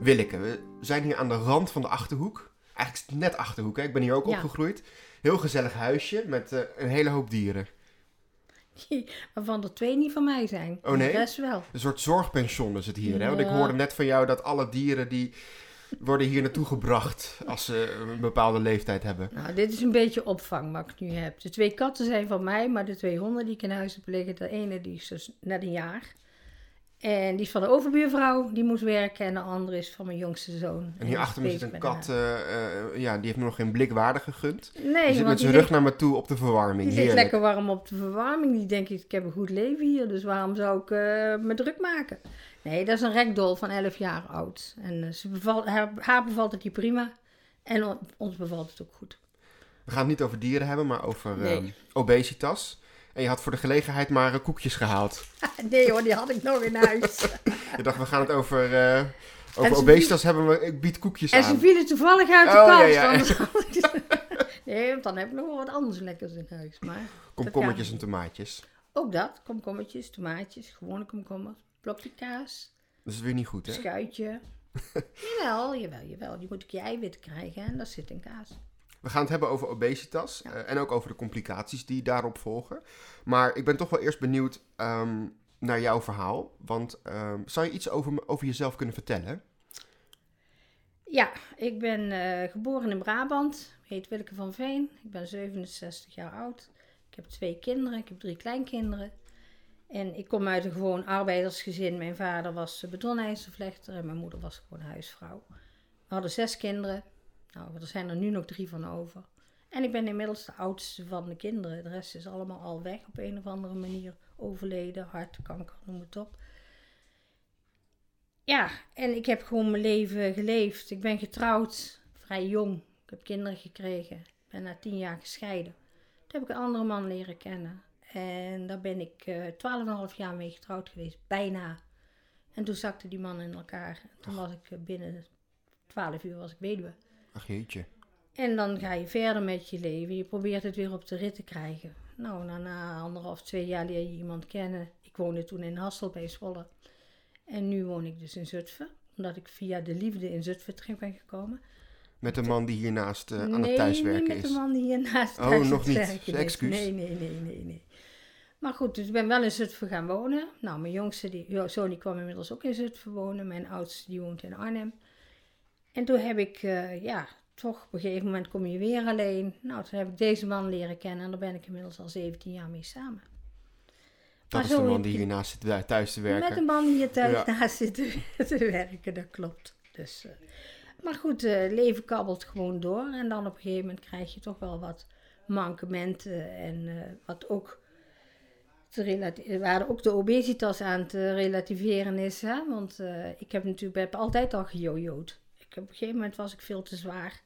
Willeke, we zijn hier aan de rand van de Achterhoek. Eigenlijk net Achterhoek, hè? ik ben hier ook Ja. opgegroeid. Heel gezellig huisje met eh, een hele hoop dieren. Waarvan er twee niet van mij zijn. Oh, nee? De rest wel. Een soort zorgpension is het hier. Hè? Want ik hoorde net van jou dat alle dieren die worden hier naartoe gebracht als ze een bepaalde leeftijd hebben. Nou, dit is een beetje opvang wat ik nu heb. De twee katten zijn van mij, maar de twee honden die ik in huis heb liggen, de ene die is dus net een jaar. En die is van de overbuurvrouw, die moest werken. En de andere is van mijn jongste zoon. En hier achter me zit een kat, eh, eh, ja, die heeft me nog geen blikwaarde gegund. Nee, Die zit met zijn rug ligt, naar me toe op de verwarming. die Heerlijk. lekker warm op de verwarming. Die denkt, ik heb een goed leven hier, dus waarom zou ik eh, me druk maken? Nee, dat is een rekdol van 11 jaar oud. En eh, ze bevalt, haar, haar bevalt het hier prima. En on- ons bevalt het ook goed. We gaan het niet over dieren hebben, maar over Nee. ehm, obesitas. En je had voor de gelegenheid maar eh, koekjes gehaald. Nee hoor, die had ik nog in huis. Je dacht, we gaan het over, eh, over ze obesitas hebben. We, ik bied koekjes En ze aan. vielen toevallig uit de Oh, ja, kast. ja. anders had ik ze- nee, want dan heb ik nog wel wat anders lekkers in huis. Maar Komkommertjes en tomaatjes. ook dat, komkommertjes, tomaatjes, gewone komkommers, blokje kaas, Dat is weer niet goed, hè? schuitje. jawel, jawel, jawel. Die moet ik je eiwitten krijgen en daar zit in kaas. We gaan het hebben over obesitas Ja. eh, en ook over de complicaties die daarop volgen. Maar ik ben toch wel eerst benieuwd ehm, naar jouw verhaal. Want ehm, zou je iets over, over jezelf kunnen vertellen? Ja, ik ben eh, geboren in Brabant. Ik heet Willeke van Veen. Ik ben 67 jaar oud. Ik heb twee kinderen. Ik heb drie kleinkinderen. En ik kom uit een gewoon arbeidersgezin. Mijn vader was betonijzervlechter en mijn moeder was gewoon huisvrouw. We hadden zes kinderen. Nou, er zijn er nu nog drie van over. En ik ben inmiddels de oudste van de kinderen. De rest is allemaal al weg op een of andere manier. Overleden, hartkanker, noem het op. Ja, en ik heb gewoon mijn leven geleefd. Ik ben getrouwd, vrij jong. Ik heb kinderen gekregen. Ik ben na tien jaar gescheiden. Toen heb ik een andere man leren kennen. En daar ben ik eh 12,5 jaar mee getrouwd geweest, bijna. En toen zakte die man in elkaar. En toen was ik eh, binnen 12 uur was ik weduwe. Ach jeetje. En dan ga je verder met je leven. Je probeert het weer op de rit te krijgen. Nou, na, na anderhalf, twee jaar leer je iemand kennen. Ik woonde toen in Hassel bij Zwolle. En nu woon ik dus in Zutphen. Omdat ik via de liefde in Zutphen terecht ben gekomen. Met de man die hiernaast eh, aan nee, het thuiswerken niet met is. de man die hiernaast Oh, thuis nog het niet. werken is. Excuus. Nee, nee, nee, nee, nee. Maar goed, dus ik ben wel in Zutphen gaan wonen. Nou, mijn jongste die, zoon die kwam inmiddels ook in Zutphen wonen. Mijn oudste die woont in Arnhem. En toen heb ik, eh, ja, toch op een gegeven moment kom je weer alleen. Nou, toen heb ik deze man leren kennen en daar ben ik inmiddels al 17 jaar mee samen. Dat Maar is de man die je- hiernaast zit thu- thuis te werken. Met een man die hier thuis Ja. naast zit te, te werken, dat klopt. Dus, eh, maar goed, het leven kabbelt gewoon door. En dan op een gegeven moment krijg je toch wel wat mankementen. En eh, wat ook te waar ook de obesitas aan te relativeren is. Hè? Want eh, ik heb natuurlijk heb altijd al gejojoed. Ik, heb- op een gegeven moment was ik veel te zwaar.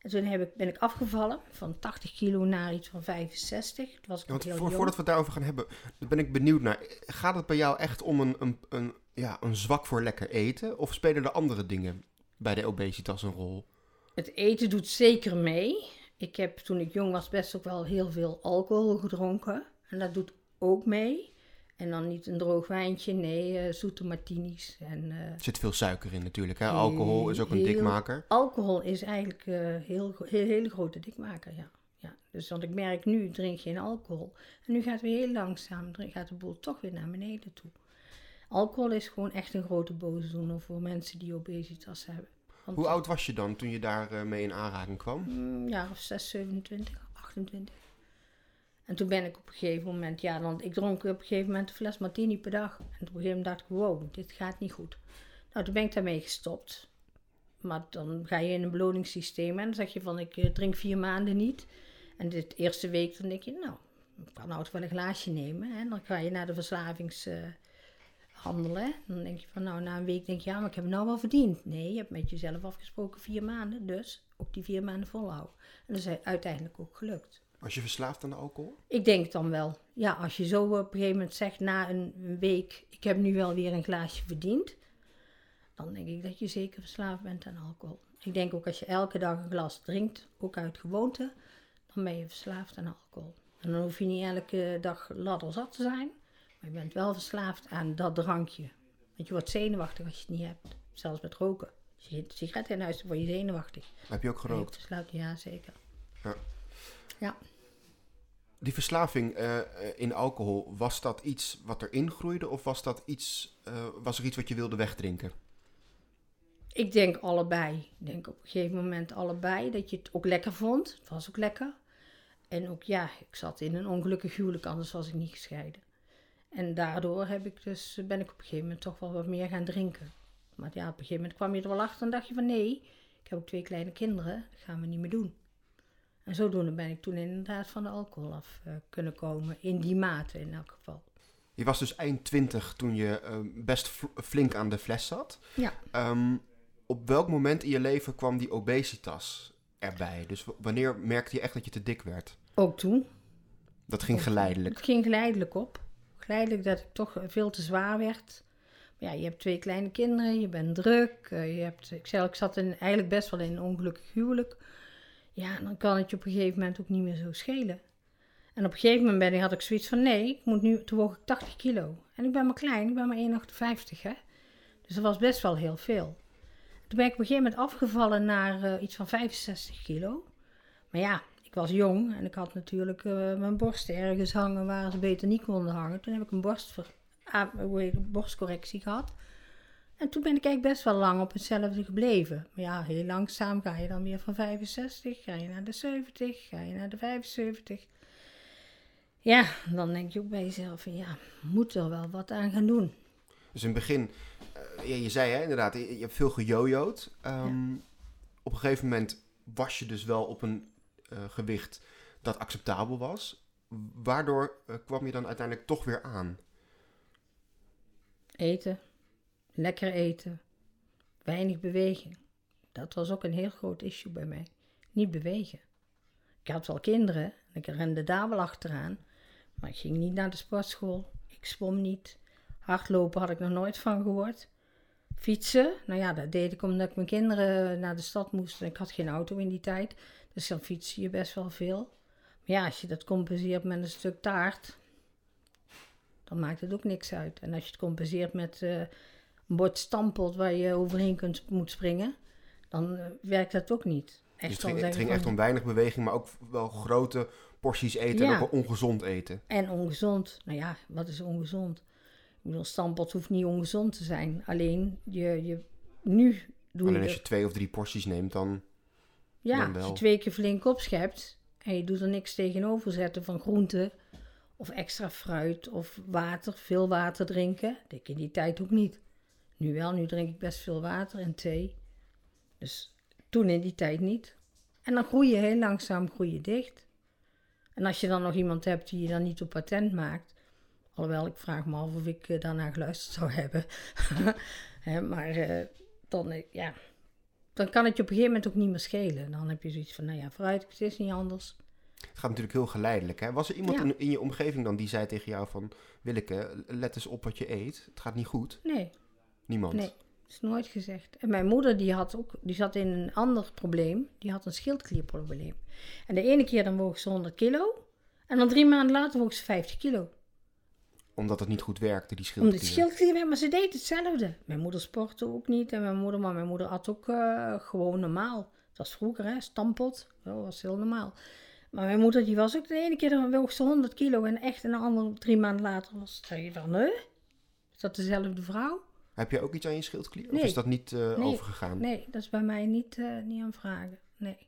En toen heb ik, ben ik afgevallen van 80 kilo naar iets van 65. Toen was ik Ja, nog want heel voor, voordat we het daarover gaan hebben, ben ik benieuwd naar. Gaat het bij jou echt om een, een, een, ja, een zwak voor lekker eten? Of spelen er andere dingen bij de obesitas een rol? Het eten doet zeker mee. Ik heb toen ik jong was best ook wel heel veel alcohol gedronken. En dat doet ook mee. En dan niet een droog wijntje, nee, eh, zoete martinis. En, eh, Er zit veel suiker in natuurlijk. Hè? Alcohol is ook een Heel- dikmaker. alcohol is eigenlijk een heel, gro- heel, hele grote dikmaker, ja. ja. Dus want ik merk nu, drink geen alcohol. En nu gaat het weer heel langzaam, gaat de boel toch weer naar beneden toe. Alcohol is gewoon echt een grote boosdoener voor mensen die obesitas hebben. Want, Hoe oud was je dan toen je daarmee mee in aanraking kwam? Mm, jaar of 6, 27, 28. En toen ben ik op een gegeven moment, ja, want ik dronk op een gegeven moment een fles martini per dag. En op een gegeven moment dacht ik, wow, dit gaat niet goed. Nou, toen ben ik daarmee gestopt. Maar dan ga je in een beloningssysteem en dan zeg je van, ik eh, drink vier maanden niet. En de eerste week dan denk je, nou, ik kan nou wel een glaasje nemen. En dan ga je naar de verslavingshandel. Dan denk je van, nou, na een week denk je, ja, maar ik heb het nou wel verdiend. Nee, je hebt met jezelf afgesproken vier maanden, dus ook die vier maanden volhouden. En dat is uiteindelijk ook gelukt. Was je verslaafd aan alcohol? Ik denk dan wel. Ja, als je zo op een gegeven moment zegt na een week, ik heb nu wel weer een glaasje verdiend. Dan denk ik dat je zeker verslaafd bent aan alcohol. Ik denk ook als je elke dag een glas drinkt, ook uit gewoonte, dan ben je verslaafd aan alcohol. En dan hoef je niet elke dag ladder zat te zijn, maar je bent wel verslaafd aan dat drankje. Want je wordt zenuwachtig als je het niet hebt. Zelfs met roken. Als je een sigaret in huis word je zenuwachtig. Heb je ook je gerookt? verslaafd? Ja, zeker. Ja. Ja. Die verslaving eh, eh, in alcohol, was dat iets wat erin groeide of was, dat iets, eh, was er iets wat je wilde wegdrinken? Ik denk allebei. Ik denk op een gegeven moment allebei. Dat je het ook lekker vond. Het was ook lekker. En ook ja, ik zat in een ongelukkig huwelijk, anders was ik niet gescheiden. En daardoor heb ik dus, ben ik op een gegeven moment toch wel wat meer gaan drinken. Maar ja, op een gegeven moment kwam je er wel achter en dacht je van nee, ik heb ook twee kleine kinderen, dat gaan we niet meer doen. En zodoende ben ik toen inderdaad van de alcohol af eh, kunnen komen. In die mate in elk geval. Je was dus eind twintig toen je eh, best fl- flink aan de fles zat. Ja. Ehm, op welk moment in je leven kwam die obesitas erbij? Dus wanneer merkte je echt dat je te dik werd? Ook toen. Dat ging geleidelijk. Het ging geleidelijk op. Geleidelijk dat ik toch veel te zwaar werd. Maar ja, je hebt twee kleine kinderen, je bent druk. eh, Je hebt, ik, zei, ik zat in, eigenlijk best wel in een ongelukkig huwelijk. Ja, dan kan het je op een gegeven moment ook niet meer zo schelen. En op een gegeven moment ben ik, had ik zoiets van, nee, ik moet nu, toen woog ik 80 kilo. En ik ben maar klein, ik ben maar 1,58 hè. Dus dat was best wel heel veel. Toen ben ik op een gegeven moment afgevallen naar eh, iets van 65 kilo. Maar ja, ik was jong en ik had natuurlijk eh, mijn borsten ergens hangen waar ze beter niet konden hangen. Toen heb ik een borstver, ah, borstcorrectie gehad. En toen ben ik eigenlijk best wel lang op hetzelfde gebleven. Maar ja, heel langzaam ga je dan weer van 65, ga je naar de 70, ga je naar de 75. Ja, dan denk je ook bij jezelf ja, moet er wel wat aan gaan doen. Dus in het begin, eh, je zei hè, inderdaad, je, je hebt veel gejojoed. Ehm, Op een gegeven moment was je dus wel op een eh, gewicht dat acceptabel was. Waardoor eh, kwam je dan uiteindelijk toch weer aan? Eten, lekker eten, weinig beweging. Dat was ook een heel groot issue bij mij. Niet bewegen. Ik had wel kinderen, en ik rende daar wel achteraan, maar ik ging niet naar de sportschool. Ik zwom niet. Hardlopen had ik nog nooit van gehoord. Fietsen, nou ja, dat deed ik omdat ik mijn kinderen naar de stad moest. Ik had geen auto in die tijd, dus dan fiets je best wel veel. Maar ja, als je dat compenseert met een stuk taart, dan maakt het ook niks uit. En als je het compenseert met eh, bord stampot waar je overheen kunt, moet springen, dan eh, werkt dat ook niet. Dus Echt het ging, het ging echt om weinig beweging, maar ook wel grote porties eten en ook wel ongezond eten. En ongezond. Nou ja, wat is ongezond? Ik bedoel, stampot hoeft niet ongezond te zijn. Alleen, je, je, nu doe Alleen je... als je twee of drie porties neemt, dan... Ja, Dan als je twee keer flink opschept en je doet er niks tegenover zetten van groenten of extra fruit of water, veel water drinken. Dat ik in die tijd ook niet. Nu wel, nu drink ik best veel water en thee. Dus toen in die tijd niet. En dan groei je heel langzaam groei je dicht. En als je dan nog iemand hebt die je dan niet op patent maakt, alhoewel ik vraag me af of ik eh, daarna geluisterd zou hebben. Hè, maar eh, dan, eh, ja, dan kan het je op een gegeven moment ook niet meer schelen. Dan heb je zoiets van, nou ja, vooruit, het is niet anders. Het gaat natuurlijk heel geleidelijk. Hè? Was er iemand Ja. in, in je omgeving dan die zei tegen jou van... Willeke, let eens op wat je eet. Het gaat niet goed. Nee, Niemand. nee, dat is nooit gezegd. En mijn moeder, die, had ook, die zat in een ander probleem. Die had een schildklierprobleem. En de ene keer dan woog ze 100 kilo. En dan drie maanden later woog ze 50 kilo. Omdat het niet goed werkte, die schildklier. de schildklier, maar ze deed hetzelfde. Mijn moeder sportte ook niet. En mijn moeder, maar mijn moeder at ook eh, gewoon normaal. Dat was vroeger, hè, stampot. Dat was heel normaal. Maar mijn moeder, die was ook de ene keer dan woog ze 100 kilo. En echt een andere drie maanden later was het van, hè? Is dat dezelfde vrouw? Heb je ook iets aan je schildklier? Of Nee. is dat niet eh, Nee. overgegaan? Nee, dat is bij mij niet, eh, niet aan vragen. Nee.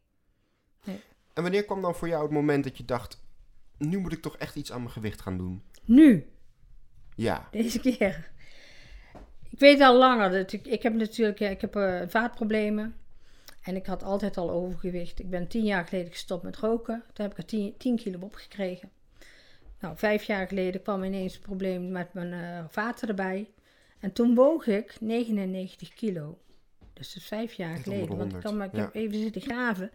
En wanneer kwam dan voor jou het moment dat je dacht... Nu moet ik toch echt iets aan mijn gewicht gaan doen? Nu, Ja. deze keer. Ik weet al langer. Dat ik, ik heb natuurlijk eh, ik heb, vaatproblemen. En ik had altijd al overgewicht. Ik ben tien jaar geleden gestopt met roken. Toen heb ik er tien, 10 kilo opgekregen. Nou, vijf jaar geleden kwam ineens het probleem met mijn vaten erbij. En toen woog ik 99 kilo. Dus dat is vijf jaar geleden. Want ik, 100, kan, maar, ik ja. heb even zitten graven.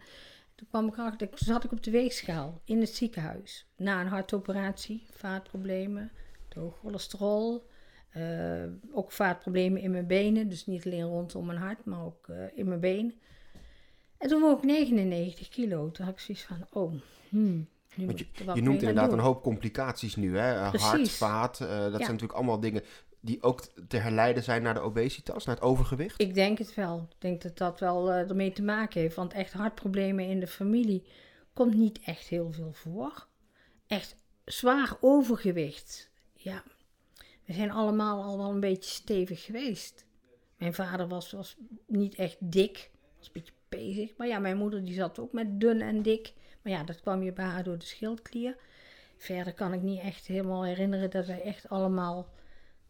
Toen kwam ik achter, toen zat ik op de weegschaal in het ziekenhuis. Na een hartoperatie, vaatproblemen, te hoog cholesterol. eh, ook vaatproblemen in mijn benen. Dus niet alleen rondom mijn hart, maar ook eh, in mijn benen. En toen woog ik 99 kilo. Toen had ik zoiets van, oh, hmm, je, noemt inderdaad een hoop complicaties nu. Hè? Eh, Hart, vaat, dat Ja. zijn natuurlijk allemaal dingen die ook te herleiden zijn naar de obesitas, naar het overgewicht. Ik denk het wel. Ik denk dat dat wel eh, ermee te maken heeft. Want echt hartproblemen in de familie komt niet echt heel veel voor. Echt zwaar overgewicht. Ja, we zijn allemaal al wel een beetje stevig geweest. Mijn vader was, was niet echt dik. Was een beetje pezig. Maar ja, mijn moeder die zat ook met dun en dik. Maar ja, dat kwam je bij haar door de schildklier. Verder kan ik niet echt helemaal herinneren dat wij echt allemaal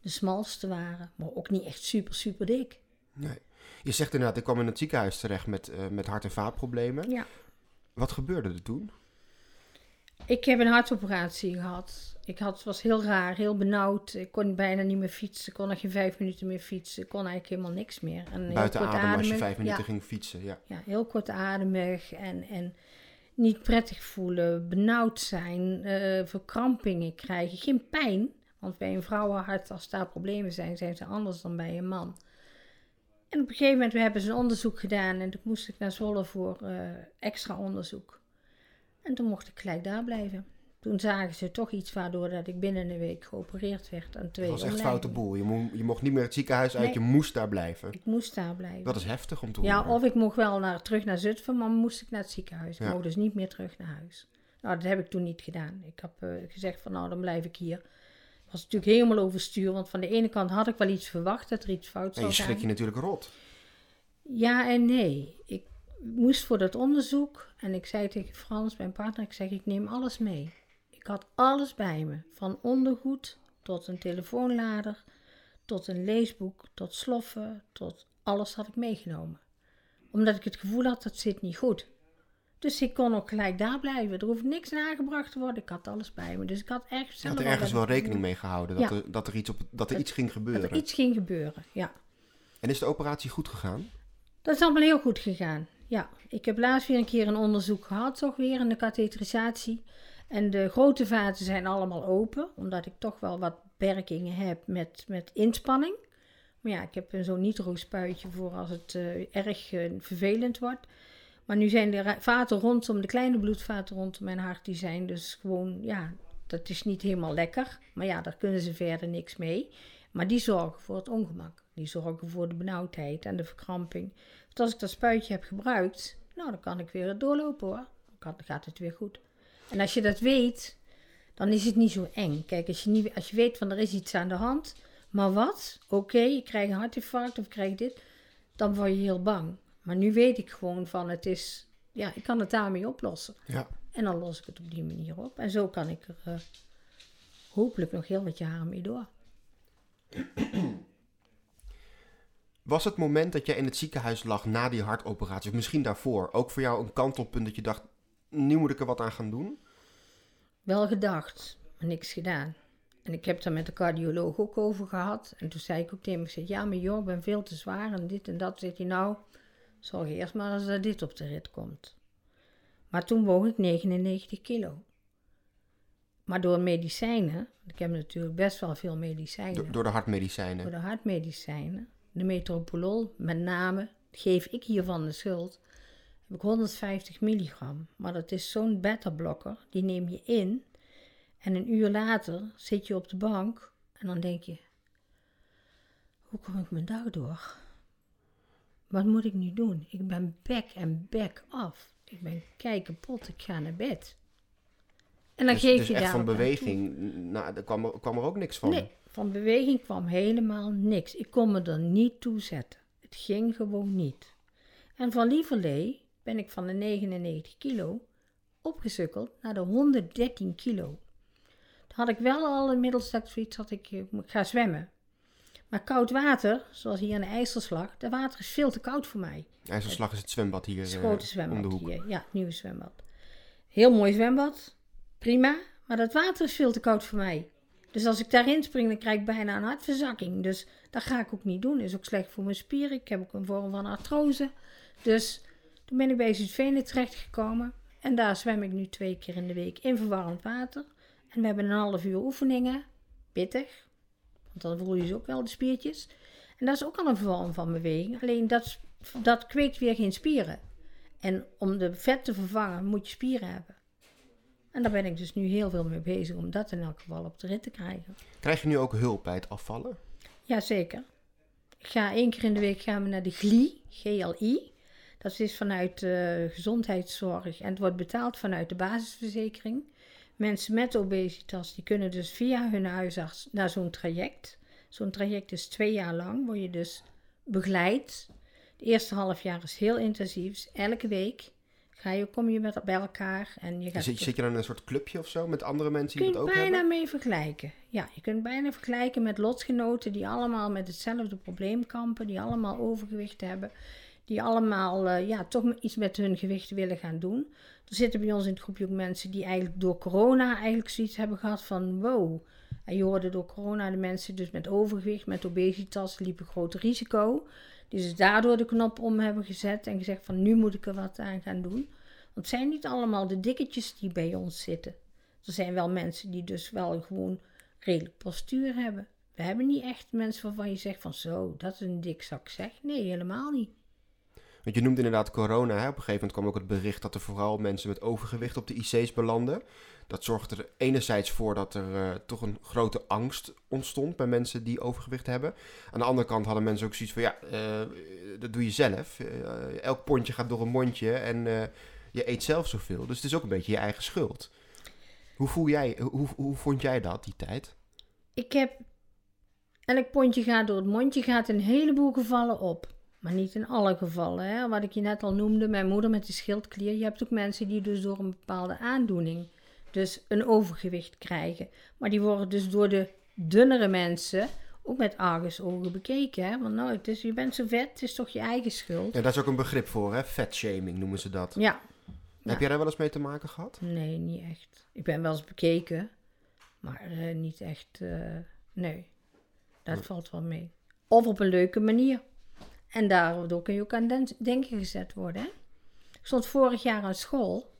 de smalste waren. Maar ook niet echt super, super dik. Nee. Je zegt inderdaad, ik kwam in het ziekenhuis terecht met, eh, met hart- en vaatproblemen. Ja. Wat gebeurde er toen? Ik heb een hartoperatie gehad. Ik had, was heel raar, heel benauwd. Ik kon bijna niet meer fietsen. Ik kon nog geen vijf minuten meer fietsen. Ik kon eigenlijk helemaal niks meer. En Buiten adem als je vijf minuten Ja, ging fietsen. Ja. ja, heel kortademig en, en niet prettig voelen, benauwd zijn, eh, verkrampingen krijgen. Geen pijn, want bij een vrouwenhart, als daar problemen zijn, zijn ze anders dan bij een man. En op een gegeven moment hebben ze een onderzoek gedaan en toen moest ik naar Zwolle voor eh, extra onderzoek. En toen mocht ik gelijk daar blijven. Toen zagen ze toch iets waardoor dat ik binnen een week geopereerd werd aan twee Dat was echt foute boel. Je, mo- je mocht niet meer het ziekenhuis uit, Nee. je moest daar blijven. Ik moest daar blijven. Dat is heftig om te Ja, horen. of ik mocht wel naar, terug naar Zutphen, maar moest ik naar het ziekenhuis. Ik Ja. mocht dus niet meer terug naar huis. Nou, dat heb ik toen niet gedaan. Ik heb eh, gezegd van nou, dan blijf ik hier. Was natuurlijk helemaal overstuur, want van de ene kant had ik wel iets verwacht dat er iets fout En zou je zijn. schrik je natuurlijk rot. Ja en nee. Ik moest voor dat onderzoek en ik zei tegen Frans, mijn partner, ik zeg ik neem alles mee. Ik had alles bij me, van ondergoed tot een telefoonlader, tot een leesboek, tot sloffen, tot alles had ik meegenomen. Omdat ik het gevoel had, dat zit niet goed. Dus ik kon ook gelijk daar blijven. Er hoeft niks nagebracht te worden. Ik had alles bij me. Dus ik had echt Je zelf had er ergens wel rekening mee gehouden dat, Ja. er, dat, er, iets op, dat er Dat- iets ging Dat gebeuren. er iets ging gebeuren, ja. En is de operatie goed gegaan? Dat is allemaal heel goed gegaan. Ja, ik heb laatst weer een keer een onderzoek gehad, toch weer in de katheterisatie. En de grote vaten zijn allemaal open, omdat ik toch wel wat beperkingen heb met, met inspanning. Maar ja, ik heb zo'n nitro-spuitje voor als het eh, erg eh, vervelend wordt. Maar nu zijn de vaten rondom, de kleine bloedvaten rondom mijn hart, die zijn dus gewoon, ja, dat is niet helemaal lekker. Maar ja, daar kunnen ze verder niks mee. Maar die zorgen voor het ongemak. Die zorgen voor de benauwdheid en de verkramping. Dus als ik dat spuitje heb gebruikt, nou, dan kan ik weer doorlopen hoor. Dan gaat het weer goed. En als je dat weet, dan is het niet zo eng. Kijk, als je, niet, als je weet van er is iets aan de hand, maar wat? Oké, je krijgt een hartinfarct of je krijgt dit, dan word je heel bang. Maar nu weet ik gewoon van het is, ja, ik kan het daarmee oplossen. Ja. En dan los ik het op die manier op. En zo kan ik er eh, hopelijk nog heel wat jaren mee door. Was het moment dat jij in het ziekenhuis lag na die hartoperatie, of misschien daarvoor, ook voor jou een kantelpunt dat je dacht, nu moet ik er wat aan gaan doen? Wel gedacht, maar niks gedaan. En ik heb daar met de cardioloog ook over gehad. En toen zei ik ook tegen hem, ik zei, ja, maar joh, ik ben veel te zwaar en dit en dat. Zegt hij, nou, zorg eerst maar eens dat dit op de rit komt. Maar toen woog ik 99 kilo. Maar door medicijnen, ik heb natuurlijk best wel veel medicijnen. Door, door de hartmedicijnen. Voor de hartmedicijnen, de metropolol met name, geef ik hiervan de schuld, heb ik 150 milligram. Maar dat is zo'n beta-blokker, die neem je in. En een uur later zit je op de bank en dan denk je, hoe kom ik mijn dag door? Wat moet ik nu doen? Ik ben bek en bek af. Ik ben kei kapot, ik ga naar bed. En dan dus geef dus je echt daar van beweging, nou, daar kwam er, kwam er ook niks van. Nee, van beweging kwam helemaal niks. Ik kon me er niet toe zetten. Het ging gewoon niet. En van lieverlee ben ik van de 99 kilo opgesukkeld naar de 113 kilo. Toen had ik wel al inmiddels dat zoiets had, ik, eh, ik ga zwemmen. Maar koud water, zoals hier aan de IJsselslag, dat water is veel te koud voor mij. IJsselslag is het zwembad hier Het eh, grote om de zwembad hoek. hier. Ja, het nieuwe zwembad. Heel mooi zwembad. Prima. Maar dat water is veel te koud voor mij. Dus als ik daarin spring, dan krijg ik bijna een hartverzakking. Dus dat ga ik ook niet doen. Is ook slecht voor mijn spieren. Ik heb ook een vorm van artrose. Dus toen ben ik bij Zuidvenen terechtgekomen. En daar zwem ik nu twee keer in de week in verwarmd water. En we hebben een half uur oefeningen. Pittig. Want dan voel je ze ook wel, de spiertjes. En dat is ook al een vorm van beweging. Alleen dat, dat kweekt weer geen spieren. En om de vet te vervangen moet je spieren hebben. En daar ben ik dus nu heel veel mee bezig om dat in elk geval op de rit te krijgen. Krijg je nu ook hulp bij het afvallen? Jazeker. Ik ga één keer in de week gaan we naar de GLI, GLI. Dat is vanuit de gezondheidszorg en het wordt betaald vanuit de basisverzekering. Mensen met obesitas die kunnen dus via hun huisarts naar zo'n traject. Zo'n traject is twee jaar lang, word je dus begeleid. Het eerste half jaar is heel intensief. Elke week ga je, kom je met, bij elkaar en je gaat... Zit, zit je dan in een soort clubje of zo met andere mensen die het je ook bijna hebben? mee vergelijken. Ja, je kunt bijna vergelijken met lotgenoten die allemaal met hetzelfde probleem kampen, die allemaal overgewicht hebben, die allemaal eh, ja, toch iets met hun gewicht willen gaan doen. Er zitten bij ons in het groepje ook mensen die eigenlijk door corona eigenlijk zoiets hebben gehad van wow. En je hoorde door corona de mensen dus met overgewicht, met obesitas, liepen groot risico. Die dus daardoor de knop om hebben gezet en gezegd van nu moet ik er wat aan gaan doen. Want het zijn niet allemaal de dikketjes die bij ons zitten. Er zijn wel mensen die dus wel gewoon redelijk postuur hebben. We hebben niet echt mensen waarvan je zegt van zo, dat is een dik zak zeg. Nee, helemaal niet. Want je noemt inderdaad corona. Hè? Op een gegeven moment kwam ook het bericht dat er vooral mensen met overgewicht op de IC's belanden. Dat zorgde er enerzijds voor dat er eh, toch een grote angst ontstond bij mensen die overgewicht hebben. Aan de andere kant hadden mensen ook zoiets van ja, eh, dat doe je zelf. Eh, elk pondje gaat door een mondje en je eet zelf zoveel. Dus het is ook een beetje je eigen schuld. Hoe, voel jij, hoe, hoe vond jij dat die tijd? Ik heb, elk pondje gaat door het mondje, gaat een heleboel gevallen op. Maar niet in alle gevallen. Hè? Wat ik je net al noemde, mijn moeder met de schildklier. Je hebt ook mensen die dus door een bepaalde aandoening dus een overgewicht krijgen. Maar die worden dus door de dunnere mensen ook met argusogen bekeken. Hè? Want nou, het is, je bent zo vet, het is toch je eigen schuld. Ja, daar is ook een begrip voor, hè? Fatshaming noemen ze dat. Ja, Heb jij daar wel eens mee te maken gehad? nee, niet echt. Ik ben wel eens bekeken, maar eh, niet echt. eh, nee, dat valt wel mee. Of op een leuke manier. En daardoor kun je ook aan den- denken gezet worden. Hè? Ik stond vorig jaar aan school.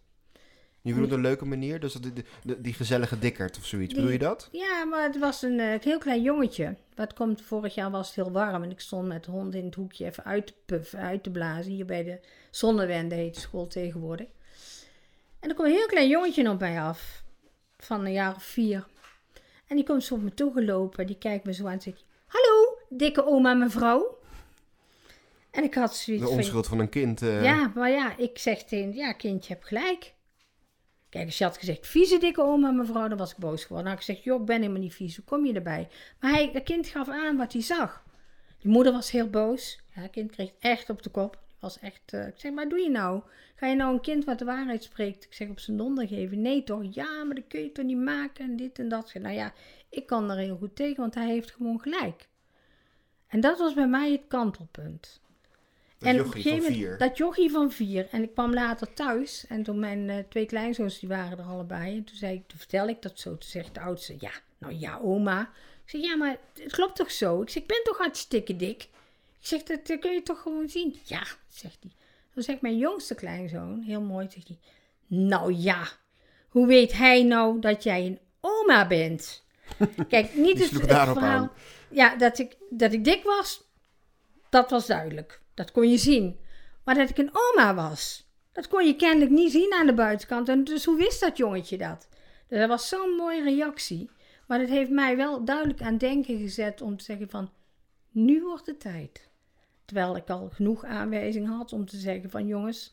Je bedoelt een leuke manier, dus dat, die, die, die gezellige dikkerd of zoiets. Die- Bedoel je dat? Ja, maar het was een eh, heel klein jongetje. Wat komt, vorig jaar was het heel warm en ik stond met de hond in het hoekje even uit te puffen, uit te blazen. Hier bij de Zonnewende heet de school tegenwoordig. En er kwam een heel klein jongetje op mij af, van een jaar of vier. En die komt zo op me toegelopen, die kijkt me zo aan en zegt, hallo, dikke oma mevrouw. En ik had zoiets De onschuld van een kind. eh, ja, maar ja, ik zeg tegen, ja, kindje, je hebt gelijk. Kijk, als je had gezegd, vieze dikke oma, mevrouw, dan was ik boos geworden. Dan had ik gezegd, joh, ik ben helemaal niet vies, hoe kom je erbij? Maar hij, dat kind gaf aan wat hij zag. Die moeder was heel boos. Ja, het kind kreeg echt op de kop. Was echt, eh, ik zeg, maar doe je nou? Ga je nou een kind wat de waarheid spreekt, ik zeg, op zijn donder geven? Nee toch? Ja, maar dat kun je toch niet maken en dit en dat. Zeg, Nou ja, ik kan er heel goed tegen, want hij heeft gewoon gelijk. En dat was bij mij het kantelpunt. Dat en op een gegeven moment, dat jochie van vier. En ik kwam later thuis. En toen mijn eh, twee kleinzoons, die waren er allebei. En toen, zei ik, toen vertel ik dat zo. Toen zegt de oudste, ja, nou ja, oma. Ik zeg, ja, maar het klopt toch zo? Ik zeg, ik ben toch hartstikke dik? Ik zeg, dat eh, kun je toch gewoon zien? Ja, zegt hij. Dan zegt mijn jongste kleinzoon, heel mooi, zegt hij. Nou ja, hoe weet hij nou dat jij een oma bent? Kijk, niet het, het verhaal. aan. Ja, dat ik, dat ik dik was, dat was duidelijk. Dat kon je zien. Maar dat ik een oma was, dat kon je kennelijk niet zien aan de buitenkant. En dus hoe wist dat jongetje dat? Dus dat was zo'n mooie reactie. Maar dat heeft mij wel duidelijk aan denken gezet om te zeggen van, nu wordt het tijd. Terwijl ik al genoeg aanwijzingen had om te zeggen van, jongens,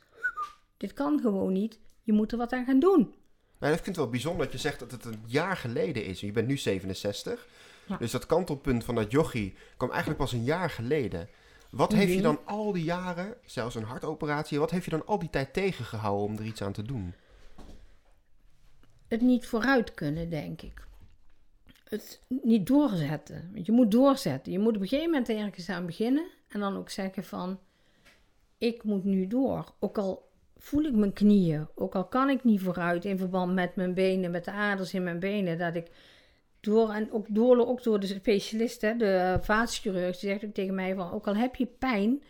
dit kan gewoon niet. Je moet er wat aan gaan doen. Nou, ik vind het wel bijzonder dat je zegt dat het een jaar geleden is. Je bent nu 67. Ja. Dus dat kantelpunt van dat jochie kwam eigenlijk pas een jaar geleden. Wat heeft je Mhm. dan al die jaren, zelfs een hartoperatie, wat heeft je dan al die tijd tegengehouden om er iets aan te doen? het niet vooruit kunnen, denk ik. Het niet doorzetten. Want je moet doorzetten. Je moet op een gegeven moment ergens aan beginnen. En dan ook zeggen van, ik moet nu door. Ook al voel ik mijn knieën. Ook al kan ik niet vooruit in verband met mijn benen, met de aders in mijn benen. Dat ik door, en ook door, ook door de specialist, hè, de vaatchirurg, die zegt ook tegen mij van, ook al heb je pijn,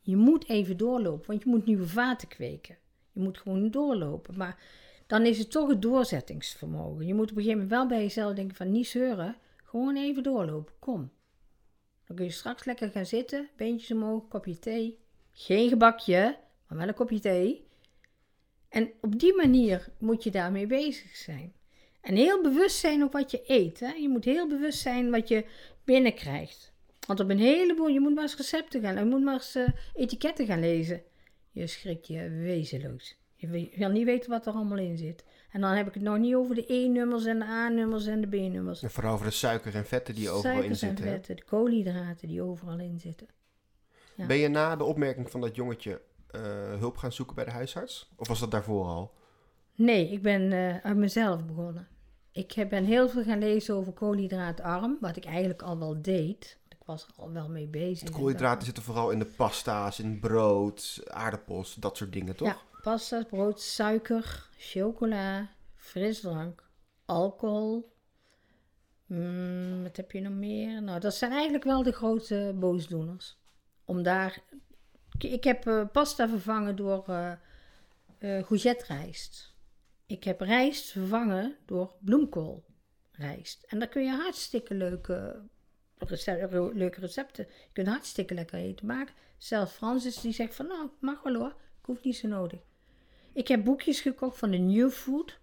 je moet even doorlopen. Want je moet nieuwe vaten kweken. Je moet gewoon doorlopen. Maar dan is het toch het doorzettingsvermogen. Je moet op een gegeven moment wel bij jezelf denken van niet zeuren, gewoon even doorlopen, kom. Dan kun je straks lekker gaan zitten, beentjes omhoog, kopje thee. Geen gebakje, maar wel een kopje thee. En op die manier moet je daarmee bezig zijn. En heel bewust zijn op wat je eet. Hè? Je moet heel bewust zijn wat je binnenkrijgt. Want op een heleboel, je moet maar eens recepten gaan, je moet maar eens uh, etiketten gaan lezen. Je schrikt je wezenloos. Je wil niet weten wat er allemaal in zit. En dan heb ik het nog niet over de E-nummers en de A-nummers en de B-nummers. En vooral over de suiker en vetten die overal in zitten. Suiker en vetten, de koolhydraten die overal in zitten. Ja. Ben je na de opmerking van dat jongetje uh, hulp gaan zoeken bij de huisarts? Of was dat daarvoor al? Nee, ik ben uh, uit mezelf begonnen. Ik ben heel veel gaan lezen over koolhydraatarm, wat ik eigenlijk al wel deed. Ik was er al wel mee bezig. koolhydraten zitten vooral in de pasta's, in brood, aardappels, dat soort dingen, toch? Ja, pasta's, brood, suiker, chocola, frisdrank, alcohol. Mm, wat heb je nog meer? Nou, dat zijn eigenlijk wel de grote boosdoeners. Om daar... Ik heb uh, pasta vervangen door uh, uh. Ik heb rijst vervangen door bloemkoolrijst. En daar kun je hartstikke leuke, leuke recepten. Je kunt hartstikke lekker eten maken. Zelfs Francis die zegt van nou, mag wel hoor. Ik hoef niet zo nodig. Ik heb boekjes gekocht van de New Food.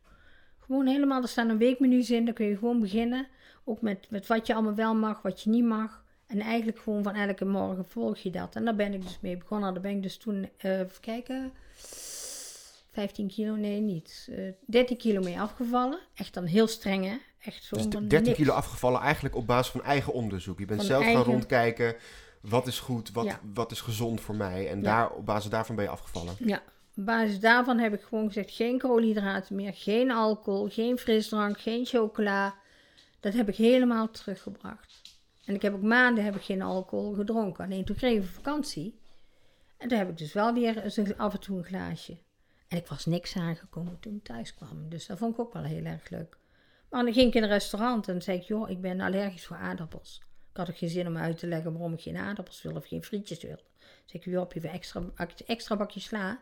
Gewoon helemaal, er staan een weekmenu's in. Dan kun je gewoon beginnen. Ook met, met wat je allemaal wel mag, wat je niet mag. En eigenlijk gewoon van elke morgen volg je dat. En daar ben ik dus mee begonnen. Daar ben ik dus toen, uh, even kijken, 15 kilo, nee niet. Uh, eh, 13 kilo mee afgevallen. Echt dan heel streng hè. Echt zo dus 13 kilo afgevallen eigenlijk op basis van eigen onderzoek. Je bent zelf gaan rondkijken. Wat is goed, wat, wat is gezond voor mij. En daar, op basis daarvan ben je afgevallen. Ja, op basis daarvan heb ik gewoon gezegd: geen koolhydraten meer, geen alcohol, geen frisdrank, geen chocola. Dat heb ik helemaal teruggebracht. En ik heb ook maanden heb ik geen alcohol gedronken. Alleen toen kreeg ik vakantie. En toen heb ik dus wel weer af en toe een glaasje. En ik was niks aangekomen toen ik thuis kwam. Dus dat vond ik ook wel heel erg leuk. Maar dan ging ik in een restaurant en zei ik: Joh, ik ben allergisch voor aardappels. Ik had ook geen zin om uit te leggen waarom ik geen aardappels wil of geen frietjes wil. Zeg ik: Joh, heb je weer extra, extra bakje sla?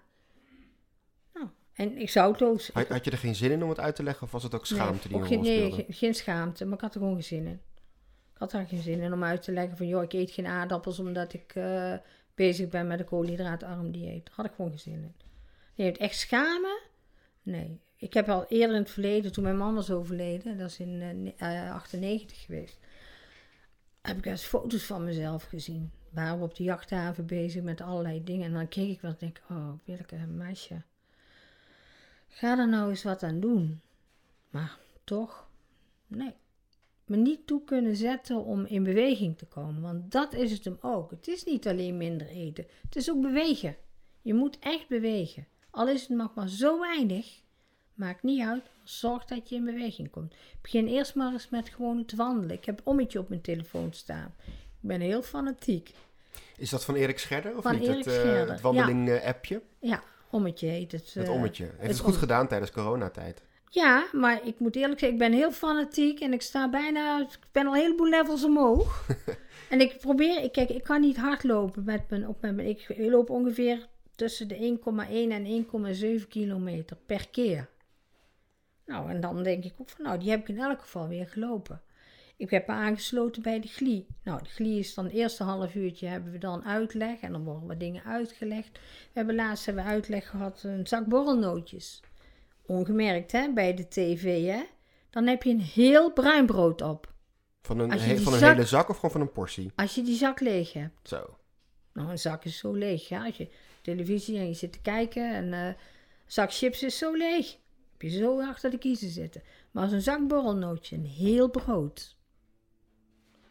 Nou, en ik auto's. Had, had je er geen zin in om het uit te leggen of was het ook schaamte nee, die je Nee, geen, geen schaamte, maar ik had er gewoon geen zin in. Ik had daar geen zin in om uit te leggen van: Joh, ik eet geen aardappels omdat ik uh, bezig ben met een koolhydraatarm dieet. Daar had ik gewoon geen zin in. Je hebt echt schamen? Nee. Ik heb al eerder in het verleden, toen mijn man was overleden, dat is in uh, 98 geweest, heb ik eens foto's van mezelf gezien. Waren we op de jachthaven bezig met allerlei dingen. En dan keek ik wat en denk, oh, welke meisje. Ga er nou eens wat aan doen. Maar toch, nee. Me niet toe kunnen zetten om in beweging te komen. Want dat is het hem ook. Het is niet alleen minder eten. Het is ook bewegen. Je moet echt bewegen. Al is het nog maar zo weinig, maakt niet uit. Zorg dat je in beweging komt. Begin eerst maar eens met gewoon te wandelen. Ik heb ommetje op mijn telefoon staan. Ik ben heel fanatiek. Is dat van Erik Scherder of van niet? Erik het, uh, het wandeling-appje? Ja. ja, ommetje heet het. het ommetje. Heeft het, het goed gedaan tijdens coronatijd? Ja, maar ik moet eerlijk zeggen, ik ben heel fanatiek en ik sta bijna, ik ben al een heleboel levels omhoog. en ik probeer, ik, kijk, ik kan niet hard lopen met mijn, op mijn, ik loop ongeveer tussen de 1,1 en 1,7 kilometer per keer. Nou, en dan denk ik ook van, nou, die heb ik in elk geval weer gelopen. Ik heb me aangesloten bij de GLI. Nou, de GLI is dan het eerste half uurtje hebben we dan uitleg en dan worden wat dingen uitgelegd. We hebben laatst hebben we uitleg gehad, een zak borrelnootjes. Ongemerkt, hè, bij de tv, hè. Dan heb je een heel bruin brood op. Van een, van een hele zak of gewoon van een portie? Als je die zak leeg hebt. Zo. Nou, een zak is zo leeg, ja. Als je televisie en je zit te kijken en uh, zak chips is zo leeg. Heb je zo achter de kiezen zitten. Maar als een zak borrelnootje, een heel brood.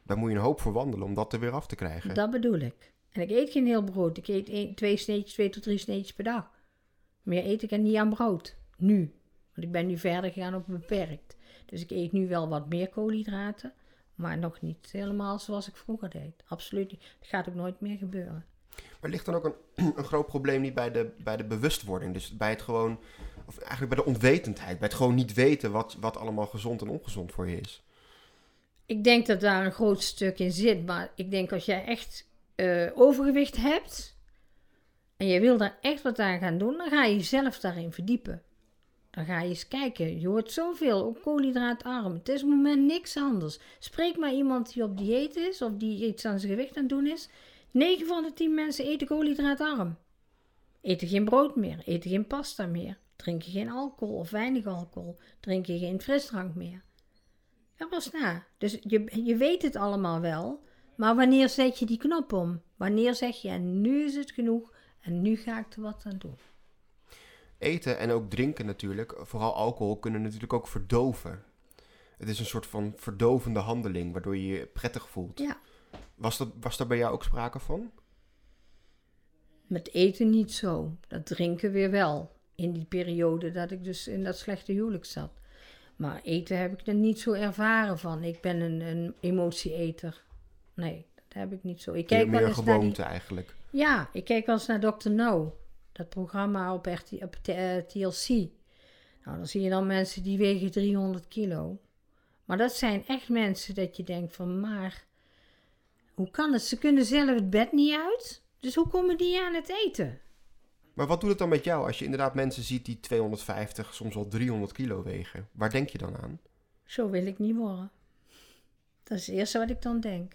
Daar moet je een hoop voor wandelen om dat er weer af te krijgen. Dat bedoel ik. En ik eet geen heel brood. Ik eet twee sneetjes, twee tot drie sneetjes per dag. Meer eet ik er niet aan brood. Nu. Want ik ben nu verder gegaan op beperkt. Dus ik eet nu wel wat meer koolhydraten. Maar nog niet helemaal zoals ik vroeger deed. Absoluut niet. Dat gaat ook nooit meer gebeuren. Maar ligt dan ook een, een groot probleem niet bij de, bij de bewustwording? Dus bij het gewoon, of eigenlijk bij de onwetendheid, bij het gewoon niet weten wat, wat allemaal gezond en ongezond voor je is? Ik denk dat daar een groot stuk in zit, maar ik denk als jij echt uh, overgewicht hebt en je wil daar echt wat aan gaan doen, dan ga je jezelf daarin verdiepen. Dan ga je eens kijken. Je hoort zoveel, ook koolhydraatarm. Het is op moment niks anders. Spreek maar iemand die op dieet is of die iets aan zijn gewicht aan het doen is. 9 van de 10 mensen eten koolhydraatarm. Eten geen brood meer, eten geen pasta meer, drinken geen alcohol of weinig alcohol, drinken geen frisdrank meer. Ga was na. Dus je, je weet het allemaal wel, maar wanneer zet je die knop om? Wanneer zeg je, en nu is het genoeg en nu ga ik er wat aan doen? Eten en ook drinken natuurlijk, vooral alcohol, kunnen natuurlijk ook verdoven. Het is een soort van verdovende handeling, waardoor je je prettig voelt. Ja. Was, dat, was daar bij jou ook sprake van? Met eten niet zo. Dat drinken weer wel. In die periode dat ik dus in dat slechte huwelijk zat. Maar eten heb ik er niet zo ervaren van. Ik ben een, een emotieeter. Nee, dat heb ik niet zo. Ik kijk meer wel eens naar gewoonte die... eigenlijk. Ja, ik kijk wel eens naar Dr. No. Dat programma op, RT, op T- eh, TLC. Nou, dan zie je dan mensen die wegen 300 kilo. Maar dat zijn echt mensen dat je denkt van, maar hoe kan het? Ze kunnen zelf het bed niet uit. Dus hoe komen die aan het eten? Maar wat doet het dan met jou als je inderdaad mensen ziet die 250, soms wel 300 kilo wegen? Waar denk je dan aan? Zo wil ik niet worden. Dat is het eerste wat ik dan denk.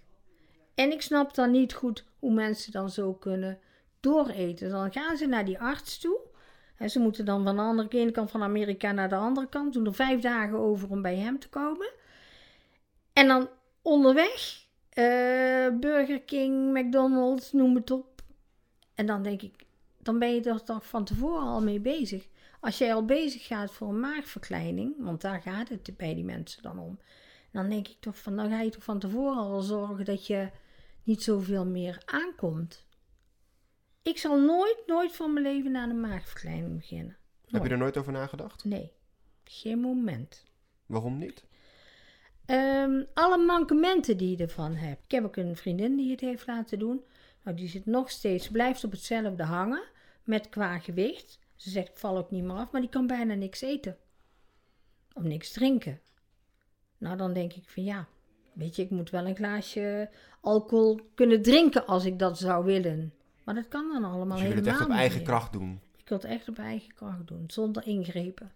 En ik snap dan niet goed hoe mensen dan zo kunnen dooreten. Dan gaan ze naar die arts toe. En ze moeten dan van de andere ene kant van Amerika naar de andere kant. Doen er vijf dagen over om bij hem te komen. En dan onderweg, eh, Burger King, McDonald's, noem het op. En dan denk ik, dan ben je er toch van tevoren al mee bezig. Als jij al bezig gaat voor een maagverkleining, want daar gaat het bij die mensen dan om. Dan denk ik toch van, dan ga je toch van tevoren al zorgen dat je niet zoveel meer aankomt. Ik zal nooit, nooit van mijn leven aan een maagverkleining beginnen. Heb je er nooit over nagedacht? Nee, geen moment. Waarom niet? Ehm, alle mankementen die je ervan hebt. Ik heb ook een vriendin die het heeft laten doen. Nou, die zit nog steeds, blijft op hetzelfde hangen. Met qua gewicht. Ze zegt, ik val ook niet meer af, maar die kan bijna niks eten. Of niks drinken. Nou, dan denk ik van ja, weet je, ik moet wel een glaasje alcohol kunnen drinken als ik dat zou willen. Maar dat kan dan allemaal Dus je wil het helemaal echt op niet eigen kracht doen. Ik wil het echt op eigen kracht doen, zonder ingrepen.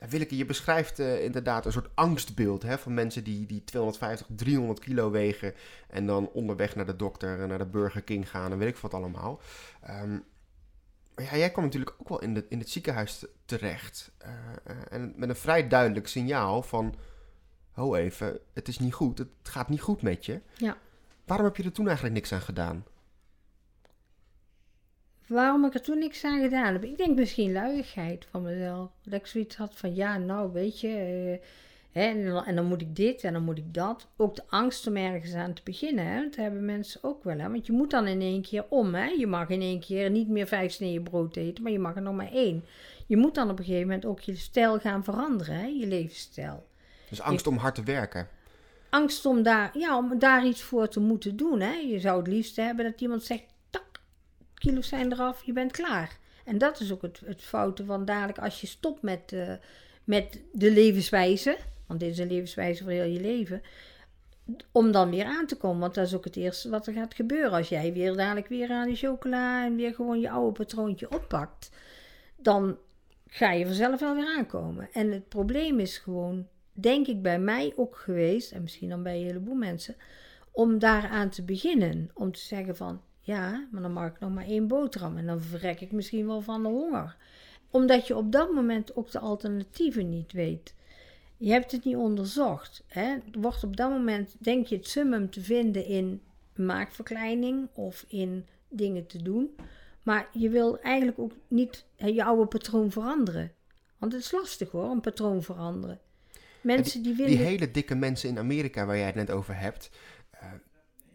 Ja, Willeke, je beschrijft eh, inderdaad een soort angstbeeld hè, van mensen die, die 250, 300 kilo wegen en dan onderweg naar de dokter en naar de Burger King gaan en weet ik wat allemaal. Ehm, maar ja, jij kwam natuurlijk ook wel in, de, in het ziekenhuis te- terecht eh, eh, en met een vrij duidelijk signaal van, ho even, het is niet goed, het gaat niet goed met je. Ja. Waarom heb je er toen eigenlijk niks aan gedaan? Waarom ik er toen niks aan gedaan heb? Ik denk misschien luiigheid van mezelf. Dat ik zoiets had van, ja, nou, weet je... eh, hè, en, dan, en dan moet ik dit en dan moet ik dat. Ook de angst om ergens aan te beginnen, hè. Dat hebben mensen ook wel, hè. Want je moet dan in één keer om, hè. Je mag in één keer niet meer vijf sneeën brood eten, maar je mag er nog maar één. Je moet dan op een gegeven moment ook je stijl gaan veranderen, hè. Je levensstijl. Dus angst om hard te werken. angst om daar, ja, om daar iets voor te moeten doen. Hè? Je zou het liefst hebben dat iemand zegt, kilo's zijn eraf, je bent klaar. En dat is ook het, het foute van dadelijk als je stopt met, eh, met de levenswijze, want dit is een levenswijze voor heel je leven, om dan weer aan te komen. Want dat is ook het eerste wat er gaat gebeuren. Als jij weer dadelijk weer aan die chocola en weer gewoon je oude patroontje oppakt, dan ga je vanzelf wel weer aankomen. En het probleem is gewoon, denk ik bij mij ook geweest, en misschien dan bij een heleboel mensen, om daaraan te beginnen. Om te zeggen van, ja, maar dan mag ik nog maar één boterham en dan verrek ik misschien wel van de honger. Omdat je op dat moment ook de alternatieven niet weet. Je hebt het niet onderzocht. Hè? Wordt op dat moment, denk je, het summum te vinden in maagverkleining of in dingen te doen. Maar je wil eigenlijk ook niet je oude patroon veranderen. Want het is lastig hoor, een patroon veranderen. Mensen die willen. Die hele dikke mensen in Amerika waar jij het net over hebt,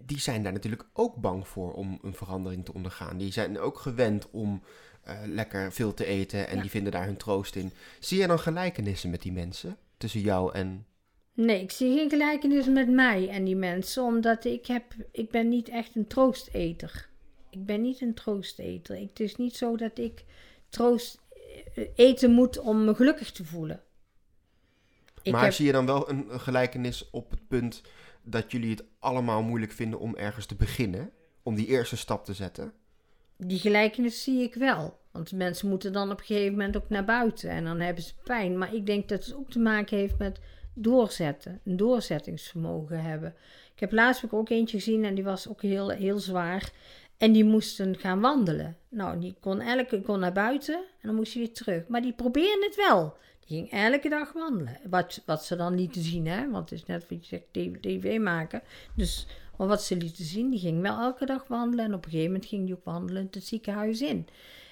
die zijn daar natuurlijk ook bang voor om een verandering te ondergaan. Die zijn ook gewend om eh, lekker veel te eten en Ja. die vinden daar hun troost in. Zie je dan gelijkenissen met die mensen? Tussen jou en... Nee, ik zie geen gelijkenis met mij en die mensen, omdat ik heb, ik ben niet echt een troosteter. Ik ben niet een troosteter. Ik, het is niet zo dat ik troost eh, eten moet om me gelukkig te voelen. Ik maar heb, zie je dan wel een gelijkenis op het punt dat jullie het allemaal moeilijk vinden om ergens te beginnen? Om die eerste stap te zetten? die gelijkenis zie ik wel. Want mensen moeten dan op een gegeven moment ook naar buiten en dan hebben ze pijn. Maar ik denk dat het ook te maken heeft met doorzetten, een doorzettingsvermogen hebben. Ik heb laatst ook eentje gezien en die was ook heel, heel zwaar. En die moesten gaan wandelen. Nou, die kon elke kon naar buiten en dan moest hij weer terug. Maar die probeerde het wel. Ging elke dag wandelen. Wat, wat ze dan lieten zien, hè? Want het is net wat je zegt, tv, maken. Dus maar wat ze lieten zien, die ging wel elke dag wandelen. En op een gegeven moment ging die ook wandelen het ziekenhuis in.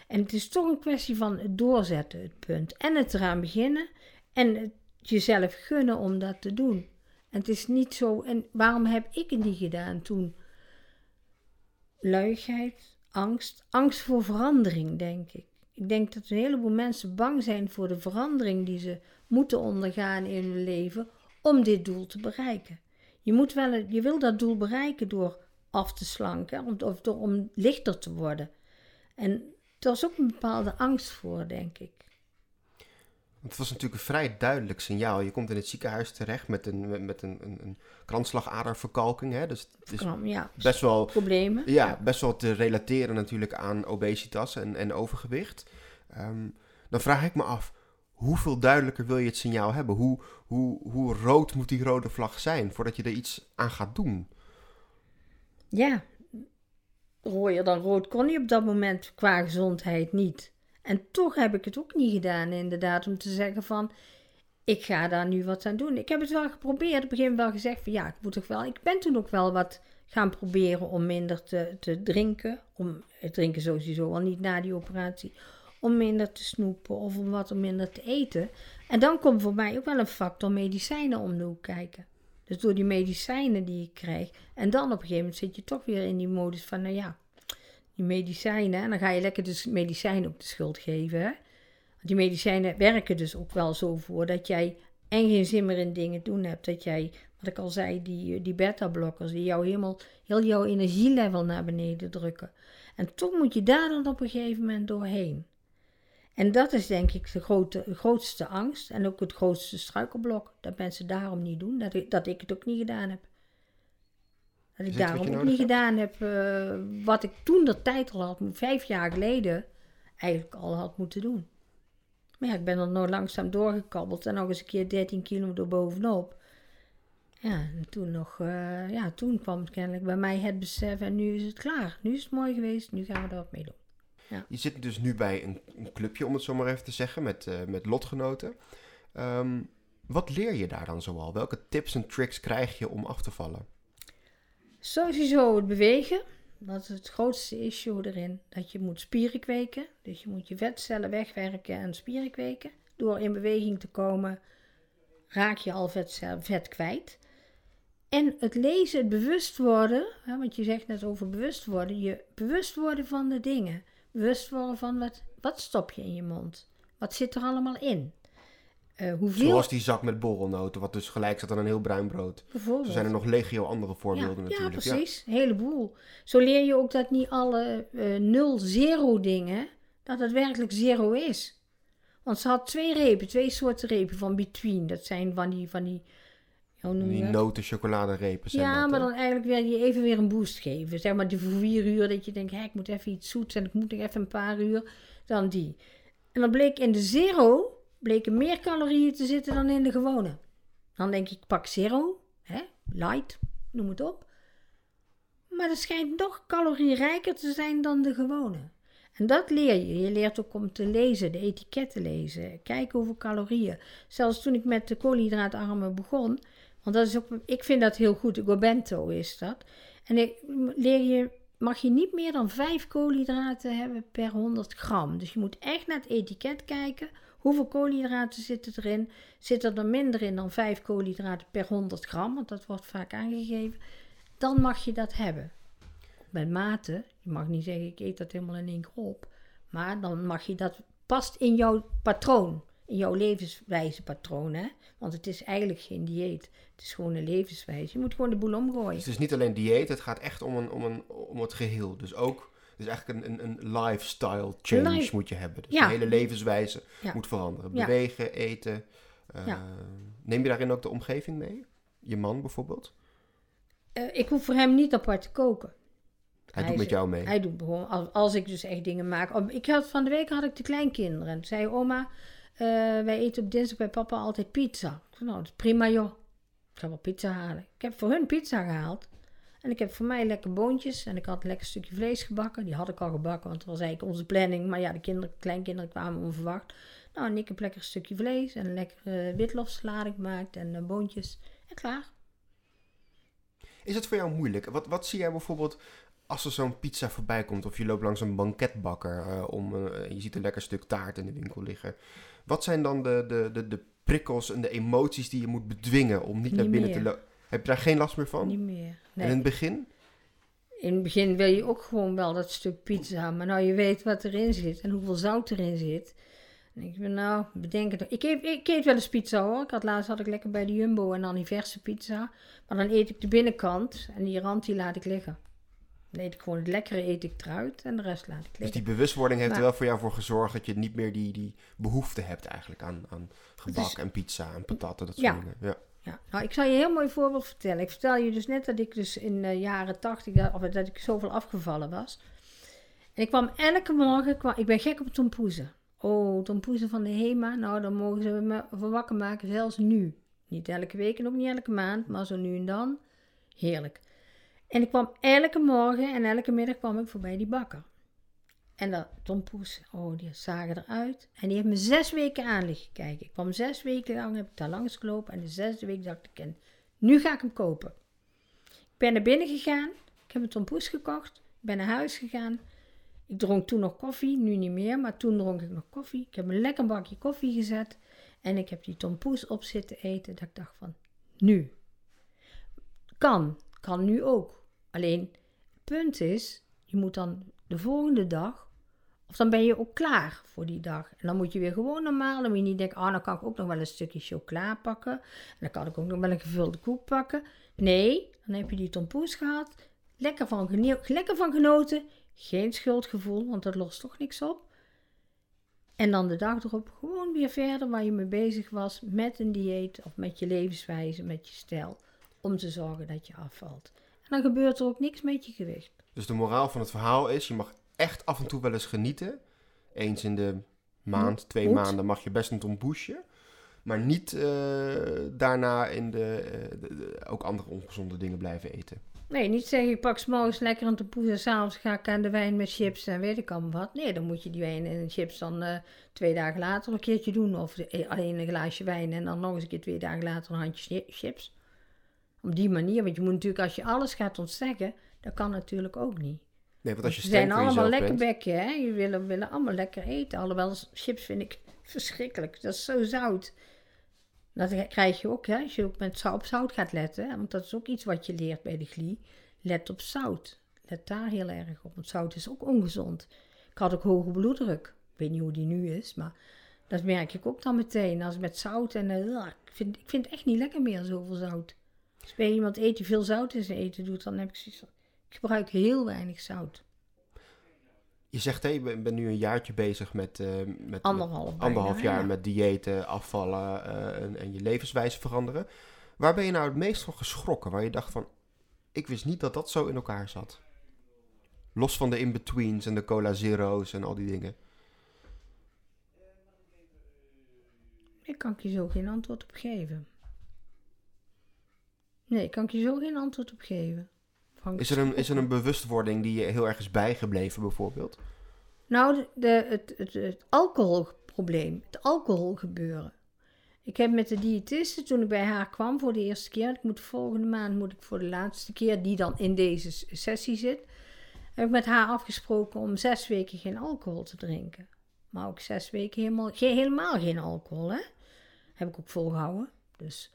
En het is toch een kwestie van het doorzetten, het punt. En het eraan beginnen. En het jezelf gunnen om dat te doen. En het is niet zo. En waarom heb ik het niet gedaan toen? Luigheid, angst. Angst voor verandering, denk ik. Ik denk dat een heleboel mensen bang zijn voor de verandering die ze moeten ondergaan in hun leven om dit doel te bereiken. Je, moet wel, je wil dat doel bereiken door af te slanken of door om lichter te worden. En er was ook een bepaalde angst voor, denk ik. Het was natuurlijk een vrij duidelijk signaal. Je komt in het ziekenhuis terecht met een, met een, een, een kransslagaderverkalking. Hè? Dus het is ja, best wel, problemen. Ja, best wel te relateren natuurlijk aan obesitas en, en overgewicht. Ehm, dan vraag ik me af, hoeveel duidelijker wil je het signaal hebben? Hoe, hoe, hoe rood moet die rode vlag zijn voordat je er iets aan gaat doen? Ja, rooier dan rood kon hij op dat moment qua gezondheid niet. En toch heb ik het ook niet gedaan, inderdaad, om te zeggen van, ik ga daar nu wat aan doen. Ik heb het wel geprobeerd, op gegeven moment wel gezegd van, ja, ik moet toch wel, ik ben toen ook wel wat gaan proberen om minder te, te drinken. Om, het drinken sowieso al niet na die operatie om minder te snoepen of om wat minder te eten. En dan komt voor mij ook wel een factor medicijnen om de hoek kijken. Dus door die medicijnen die ik krijg. En dan op een gegeven moment zit je toch weer in die modus van, nou ja, die medicijnen. En dan ga je lekker dus medicijnen ook de schuld geven. Die medicijnen werken dus ook wel zo voor dat jij en geen zin meer in dingen doen hebt. Dat jij, wat ik al zei, die, die beta-blokkers, die jou helemaal, heel jouw energielevel naar beneden drukken. En toch moet je daar dan op een gegeven moment doorheen. En dat is denk ik de, grote, grootste angst en ook het grootste struikelblok. Dat mensen daarom niet doen, dat ik, dat ik het ook niet gedaan heb. Dat ik daarom ook niet gedaan heb uh, wat ik toen de tijd al had, vijf jaar geleden, eigenlijk al had moeten doen. Maar ja, ik ben er nog langzaam doorgekabbeld en nog eens een keer 13 kilometer bovenop. Ja, en toen nog, uh, ja, toen kwam kennelijk bij mij het besef en nu is het klaar. Nu is het mooi geweest, nu gaan we er wat mee doen. Ja. Je zit dus nu bij een, een, clubje, om het zo maar even te zeggen, met, uh, met lotgenoten. Um, wat leer je daar dan zoal? Welke tips en tricks krijg je om af te vallen? Sowieso het bewegen. Dat is het grootste issue erin. Dat je moet spieren kweken. Dus je moet je vetcellen wegwerken en spieren kweken. Door in beweging te komen raak je al vet, vet kwijt. En het lezen, het bewust worden, hè, want je zegt net over bewust worden, je bewust worden van de dingen bewust worden van wat, wat stop je in je mond? Wat zit er allemaal in? Uh, hoeveel... Zoals die zak met borrelnoten, wat dus gelijk zat aan een heel bruin brood. Bijvoorbeeld. Zo zijn er nog legio andere voorbeelden natuurlijk. Ja, precies. Een heleboel. Zo leer je ook dat niet alle uh, nul zero dingen, dat het werkelijk zero is. Want ze had twee repen, twee soorten repen van between. Dat zijn van die, van die die noten chocoladerepen zijn Ja, maar dan eigenlijk wil je even weer een boost geven. Zeg maar die voor vier uur dat je denkt, hé, ik moet even iets zoets en ik moet nog even een paar uur. Dan die. En dan bleek in de zero bleken meer calorieën te zitten dan in de gewone. Dan denk ik, pak zero, hè, light, noem het op. Maar dat schijnt nog calorierijker te zijn dan de gewone. En dat leer je. Je leert ook om te lezen, de etiketten lezen. Kijken hoeveel calorieën. Zelfs toen ik met de koolhydraatarmen begon, want dat is ook, ik vind dat heel goed. Gobento is dat. En ik, leer je, mag je niet meer dan 5 koolhydraten hebben per 100 gram. Dus je moet echt naar het etiket kijken. Hoeveel koolhydraten zitten erin? Zit er minder in dan 5 koolhydraten per 100 gram? Want dat wordt vaak aangegeven. Dan mag je dat hebben. Met mate. Je mag niet zeggen, ik eet dat helemaal in één keer op. Maar dan mag je dat past in jouw patroon in jouw levenswijzepatroon. Hè? Want het is eigenlijk geen dieet. Het is gewoon een levenswijze. Je moet gewoon de boel omgooien. Dus het is niet alleen dieet, het gaat echt om, een, om, een, om het geheel. Dus ook, dus eigenlijk een, een, een lifestyle change moet je hebben. Dus je hele levenswijze moet veranderen. Bewegen, eten. Uh, neem je daarin ook de omgeving mee? Je man bijvoorbeeld? Uh, ik hoef voor hem niet apart te koken. Hij, doet met jou mee? Hij doet gewoon, als, als ik dus echt dingen maak. Ik had, van de week had ik de kleinkinderen. En zei oma, uh, wij eten op dinsdag bij papa altijd pizza. Ik zei, nou, dat is prima joh. Ik ga wel pizza halen. Ik heb voor hun pizza gehaald. En ik heb voor mij lekker boontjes. En ik had een lekker stukje vlees gebakken. Die had ik al gebakken, want dat was eigenlijk onze planning. Maar ja, de kinderen, kleinkinderen kwamen onverwacht. Nou, en ik heb lekker een stukje vlees en een lekkere uh, witlofsalade gemaakt en uh, boontjes. En klaar. Is het voor jou moeilijk? Wat, wat zie jij bijvoorbeeld als er zo'n pizza voorbij komt of je loopt langs een banketbakker uh, om, uh, je ziet een lekker stuk taart in de winkel liggen. Wat zijn dan de, de, de, de prikkels en de emoties die je moet bedwingen om niet, Niet naar binnen meer. te lopen? Heb je daar geen last meer van? Niet meer. En in het begin? In het begin wil je ook gewoon wel dat stuk pizza. Maar nou je weet wat erin zit en hoeveel zout erin zit. Dan denk ik, nou, bedenk het. Ik eet, ik eet wel eens pizza hoor. Ik had laatst had ik lekker bij de Jumbo en dan die verse pizza. Maar dan eet ik de binnenkant en die rand die laat ik liggen. Dan eet ik gewoon het lekkere eet ik eruit en de rest laat ik Dus liggen. die bewustwording heeft er wel voor jou voor gezorgd dat je niet meer die, die behoefte hebt eigenlijk aan, aan gebak is- en pizza en patatten, dat soort Ja. dingen. Ja. Ja, nou, ik zal je een heel mooi voorbeeld vertellen. Ik vertel je dus net dat ik dus in de jaren tachtig, dat, of dat ik zoveel afgevallen was. En ik kwam elke morgen, kwam, ik ben gek op tompoezen. Oh, tompoezen van de HEMA, nou dan mogen ze me voor wakker maken, zelfs nu. Niet elke week en ook niet elke maand, maar zo nu en dan. Heerlijk. En ik kwam elke morgen en elke middag kwam ik voorbij die bakker. En dat tompoes, oh, die zagen eruit. En die heeft me zes weken aan liggen kijken. Ik kwam zes weken lang, heb ik daar langs gelopen. En de zesde week dacht ik, nu ga ik hem kopen. Ik ben naar binnen gegaan. Ik heb een tompoes gekocht. Ik ben naar huis gegaan. Ik dronk toen nog koffie, nu niet meer, maar toen dronk ik nog koffie. Ik heb een lekker bakje koffie gezet. En ik heb die tompoes op zitten eten. Dat ik dacht van, nu. Kan, kan nu ook. Alleen, het punt is, je moet dan de volgende dag, of dan ben je ook klaar voor die dag. En dan moet je weer gewoon normaal, dan moet je niet denken, ah, dan kan ik ook nog wel een stukje chocola pakken. En dan kan ik ook nog wel een gevulde koek pakken. Nee, dan heb je die tompoes gehad, lekker van, lekker van genoten, geen schuldgevoel, want dat lost toch niks op. En dan de dag erop gewoon weer verder waar je mee bezig was met een dieet of met je levenswijze, met je stijl, om te zorgen dat je afvalt. En dan gebeurt er ook niks met je gewicht. Dus de moraal van het verhaal is, je mag echt af en toe wel eens genieten. Eens in de maand, twee maanden mag je best een tompoesje. Maar niet eh, daarna in de, eh, de- de- ook andere ongezonde dingen blijven eten. Nee, niet zeggen ik pak 's morgens lekker een tompoes en s'avonds ga ik aan de wijn met chips en weet ik allemaal wat. Nee, dan moet je die wijn en chips dan eh, twee dagen later een keertje doen. Of alleen een glaasje wijn en dan nog eens een keer twee dagen later een handje chi- chips. Op die manier, want je moet natuurlijk als je alles gaat ontzeggen, dat kan natuurlijk ook niet. Nee, want als je Ze zijn allemaal lekker bekken, hè. Je willen, willen allemaal lekker eten. Alhoewel, chips vind ik verschrikkelijk. Dat is zo zout. Dat krijg je ook, hè. Als je ook met op zout gaat letten. hè, Want dat is ook iets wat je leert bij de glie. Let op zout. Let daar heel erg op. Want zout is ook ongezond. Ik had ook hoge bloeddruk. Ik weet niet hoe die nu is, maar dat merk ik ook dan meteen. Als met zout en... eh, ik, vind, ik vind het echt niet lekker meer, zoveel zout. Als bij iemand eet die veel zout in zijn eten doet, dan heb ik zoiets van... Ik gebruik heel weinig zout. Je zegt, hé, je bent bent nu een jaartje bezig met... eh, met Anderhalf met anderhalf jaar ja. met diëten, afvallen eh, en, en je levenswijze veranderen. Waar ben je nou het meest van geschrokken? Waar je dacht van, ik wist niet dat dat zo in elkaar zat. Los van de in-betweens en de cola zero's en al die dingen. Ik kan ik je zo geen antwoord op geven. Nee, kan ik je zo geen antwoord op geven. Is er, een, is er een bewustwording die je heel erg is bijgebleven bijvoorbeeld? Nou, de, het, het, het alcoholprobleem, het alcoholgebeuren. Ik heb met de diëtiste, toen ik bij haar kwam voor de eerste keer, ik moet volgende maand moet ik voor de laatste keer, die dan in deze sessie zit, heb ik met haar afgesproken om zes weken geen alcohol te drinken. Maar ook zes weken helemaal, geen, helemaal geen alcohol, hè. Heb ik ook volgehouden. Dus.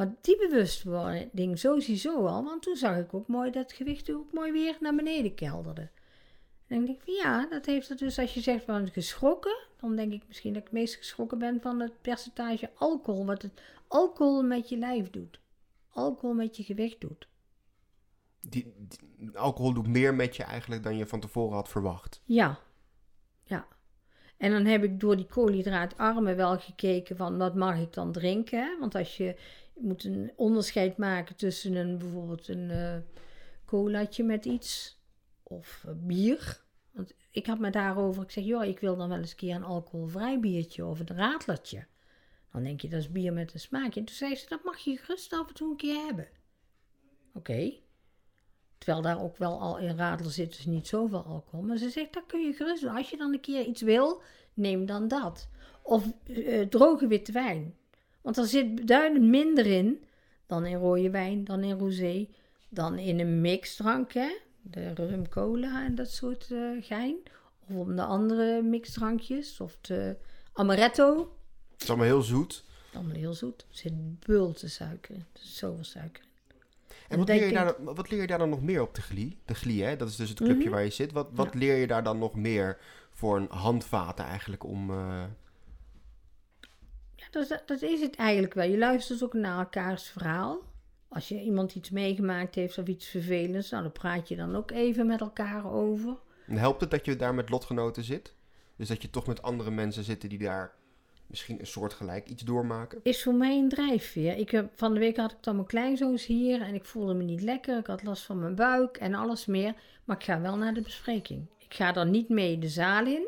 Maar die bewustwording sowieso al, want toen zag ik ook mooi dat het gewicht ook mooi weer naar beneden kelderde. En dan denk ik van ja, dat heeft er dus, als je zegt van geschrokken, dan denk ik misschien dat ik het meest geschrokken ben van het percentage alcohol, wat het alcohol met je lijf doet. Alcohol met je gewicht doet. Die, die- alcohol doet meer met je eigenlijk dan je van tevoren had verwacht. Ja, ja. En dan heb ik door die koolhydraatarmen wel gekeken van wat mag ik dan drinken. Hè? Want als je, je moet een onderscheid maken tussen een, bijvoorbeeld een eh colaatje met iets of eh, bier. Want ik had me daarover, ik zeg, joh, ik wil dan wel eens een keer een alcoholvrij biertje of een radlertje. Dan denk je, dat is bier met een smaakje. En toen zei ze, dat mag je gerust af en toe een keer hebben. Oké. Terwijl daar ook wel al in radler zit, dus niet zoveel alcohol. Maar ze zegt, dat kun je gerust doen. Als je dan een keer iets wil, neem dan dat. Of eh, droge witte wijn. Want er zit duidelijk minder in dan in rode wijn, dan in rosé, dan in een mixdrank, hè. De rum cola en dat soort eh, gein. Of om de andere mixdrankjes, of de amaretto. Het is allemaal heel zoet. Allemaal heel zoet. Er zit bulten suiker in. Er zit zoveel suiker in. En wat leer, je daar, dan- wat leer je daar dan nog meer op de GLI? De GLI, hè? Dat is dus het clubje Mhm. waar je zit. Wat, wat leer je daar dan nog meer voor een handvaten eigenlijk om... eh, dat, is- dat is het eigenlijk wel. Je luistert ook naar elkaars verhaal. Als je iemand iets meegemaakt heeft of iets vervelends, nou, dan praat je dan ook even met elkaar over. En helpt het dat je daar met lotgenoten zit? Dus dat je toch met andere mensen zitten die daar misschien een soortgelijk iets doormaken? Is voor mij een drijfveer. Ik heb, van de week had ik dan mijn kleinzoons hier en ik voelde me niet lekker. Ik had last van mijn buik en alles meer. Maar ik ga wel naar de bespreking. Ik ga dan niet mee de zaal in.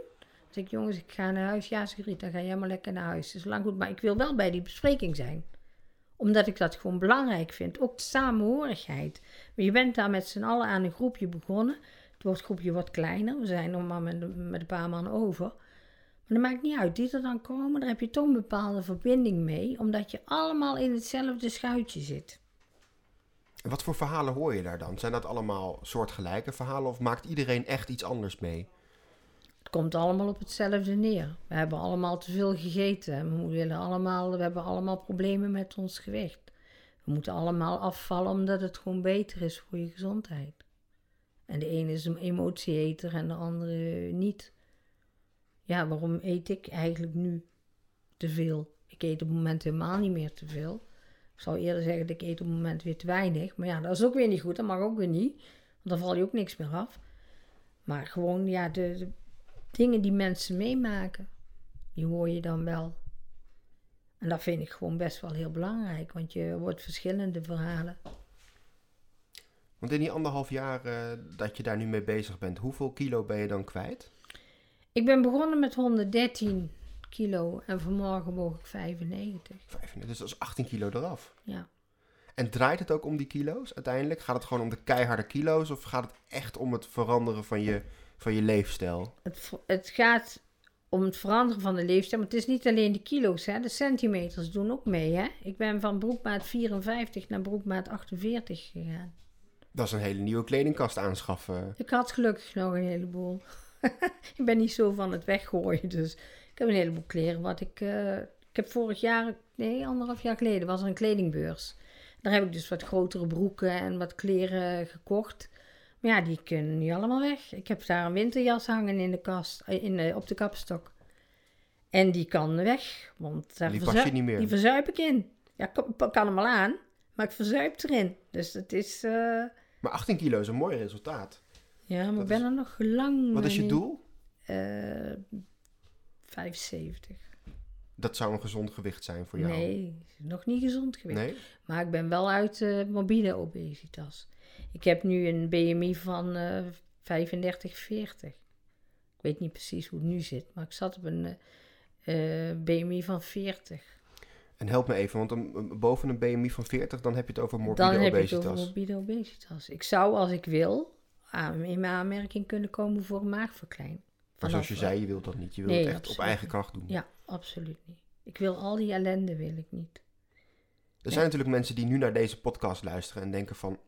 Ik, jongens, ik ga naar huis. Ja, Riet, dan ga jij maar lekker naar huis. is lang goed, maar ik wil wel bij die bespreking zijn. Omdat ik dat gewoon belangrijk vind. Ook de samenhorigheid. Maar je bent daar met z'n allen aan een groepje begonnen. Het wordt- groepje wordt kleiner. We zijn nog maar met, een paar man over. Maar dat maakt niet uit. Die er dan komen, daar heb je toch een bepaalde verbinding mee. Omdat je allemaal in hetzelfde schuitje zit. Wat voor verhalen hoor je daar dan? Zijn dat allemaal soortgelijke verhalen of maakt iedereen echt iets anders mee? Komt allemaal op hetzelfde neer. We hebben allemaal te veel gegeten. We, willen allemaal, we hebben allemaal problemen met ons gewicht. We moeten allemaal afvallen omdat het gewoon beter is voor je gezondheid. En de ene is een emotieeter en de andere niet. Ja, waarom eet ik eigenlijk nu te veel? Ik eet op het moment helemaal niet meer te veel. Ik zou eerder zeggen dat ik eet op het moment weer te weinig. Maar ja, dat is ook weer niet goed. Dat mag ook weer niet. Want dan val je ook niks meer af. Maar gewoon, ja, de dingen die mensen meemaken, die hoor je dan wel. En dat vind ik gewoon best wel heel belangrijk, want je hoort verschillende verhalen. Want in die anderhalf jaar eh, dat je daar nu mee bezig bent, hoeveel kilo ben je dan kwijt? Ik ben begonnen met 113 kilo en vanmorgen woog ik 95. Vijf, dus dat is 18 kilo eraf. Ja. En draait het ook om die kilo's uiteindelijk? Gaat het gewoon om de keiharde kilo's of gaat het echt om het veranderen van je, van je leefstijl? Het, het gaat om het veranderen van de leefstijl, maar het is niet alleen de kilo's, hè. de centimeters doen ook mee. Hè. Ik ben van broekmaat 54 naar broekmaat 48 gegaan. Dat is een hele nieuwe kledingkast aanschaffen. Ik had gelukkig nog een heleboel. ik ben niet zo van het weggooien, dus ik heb een heleboel kleren. Wat ik, eh, ik heb vorig jaar, nee, anderhalf jaar geleden, was er een kledingbeurs. Daar heb ik dus wat grotere broeken en wat kleren gekocht. Maar ja, die kunnen niet allemaal weg. Ik heb daar een winterjas hangen in de kast, eh, in, de- op de kapstok. En die kan weg, want daar Die pas je niet meer. die verzuip ik in. Ja, ik kan, hem al aan, maar ik verzuip erin. Dus het is, eh, Maar 18 kilo is een mooi resultaat. ja, maar ik ben is- er nog lang Wat is je doel? eh 75. Dat zou een gezond gewicht zijn voor jou. Nee, nog niet gezond geweest. Nee? Maar ik ben wel uit eh morbide obesitas. Ik heb nu een BMI van eh 35, 40. Ik weet niet precies hoe het nu zit, maar ik zat op een eh, eh, BMI van 40. En help me even, want een- een- boven een BMI van 40, dan heb je het over morbide Dan heb je het obesitas. over morbide obesitas. Ik zou, als ik wil, aan- in mijn aanmerking kunnen komen voor een maagverklein. Maar zoals je zei, je wilt dat niet. Je wilt Nee, het echt op eigen kracht doen. Ja, absoluut niet. Ik wil al die ellende, wil ik niet. Er zijn natuurlijk mensen die nu naar deze podcast luisteren en denken van...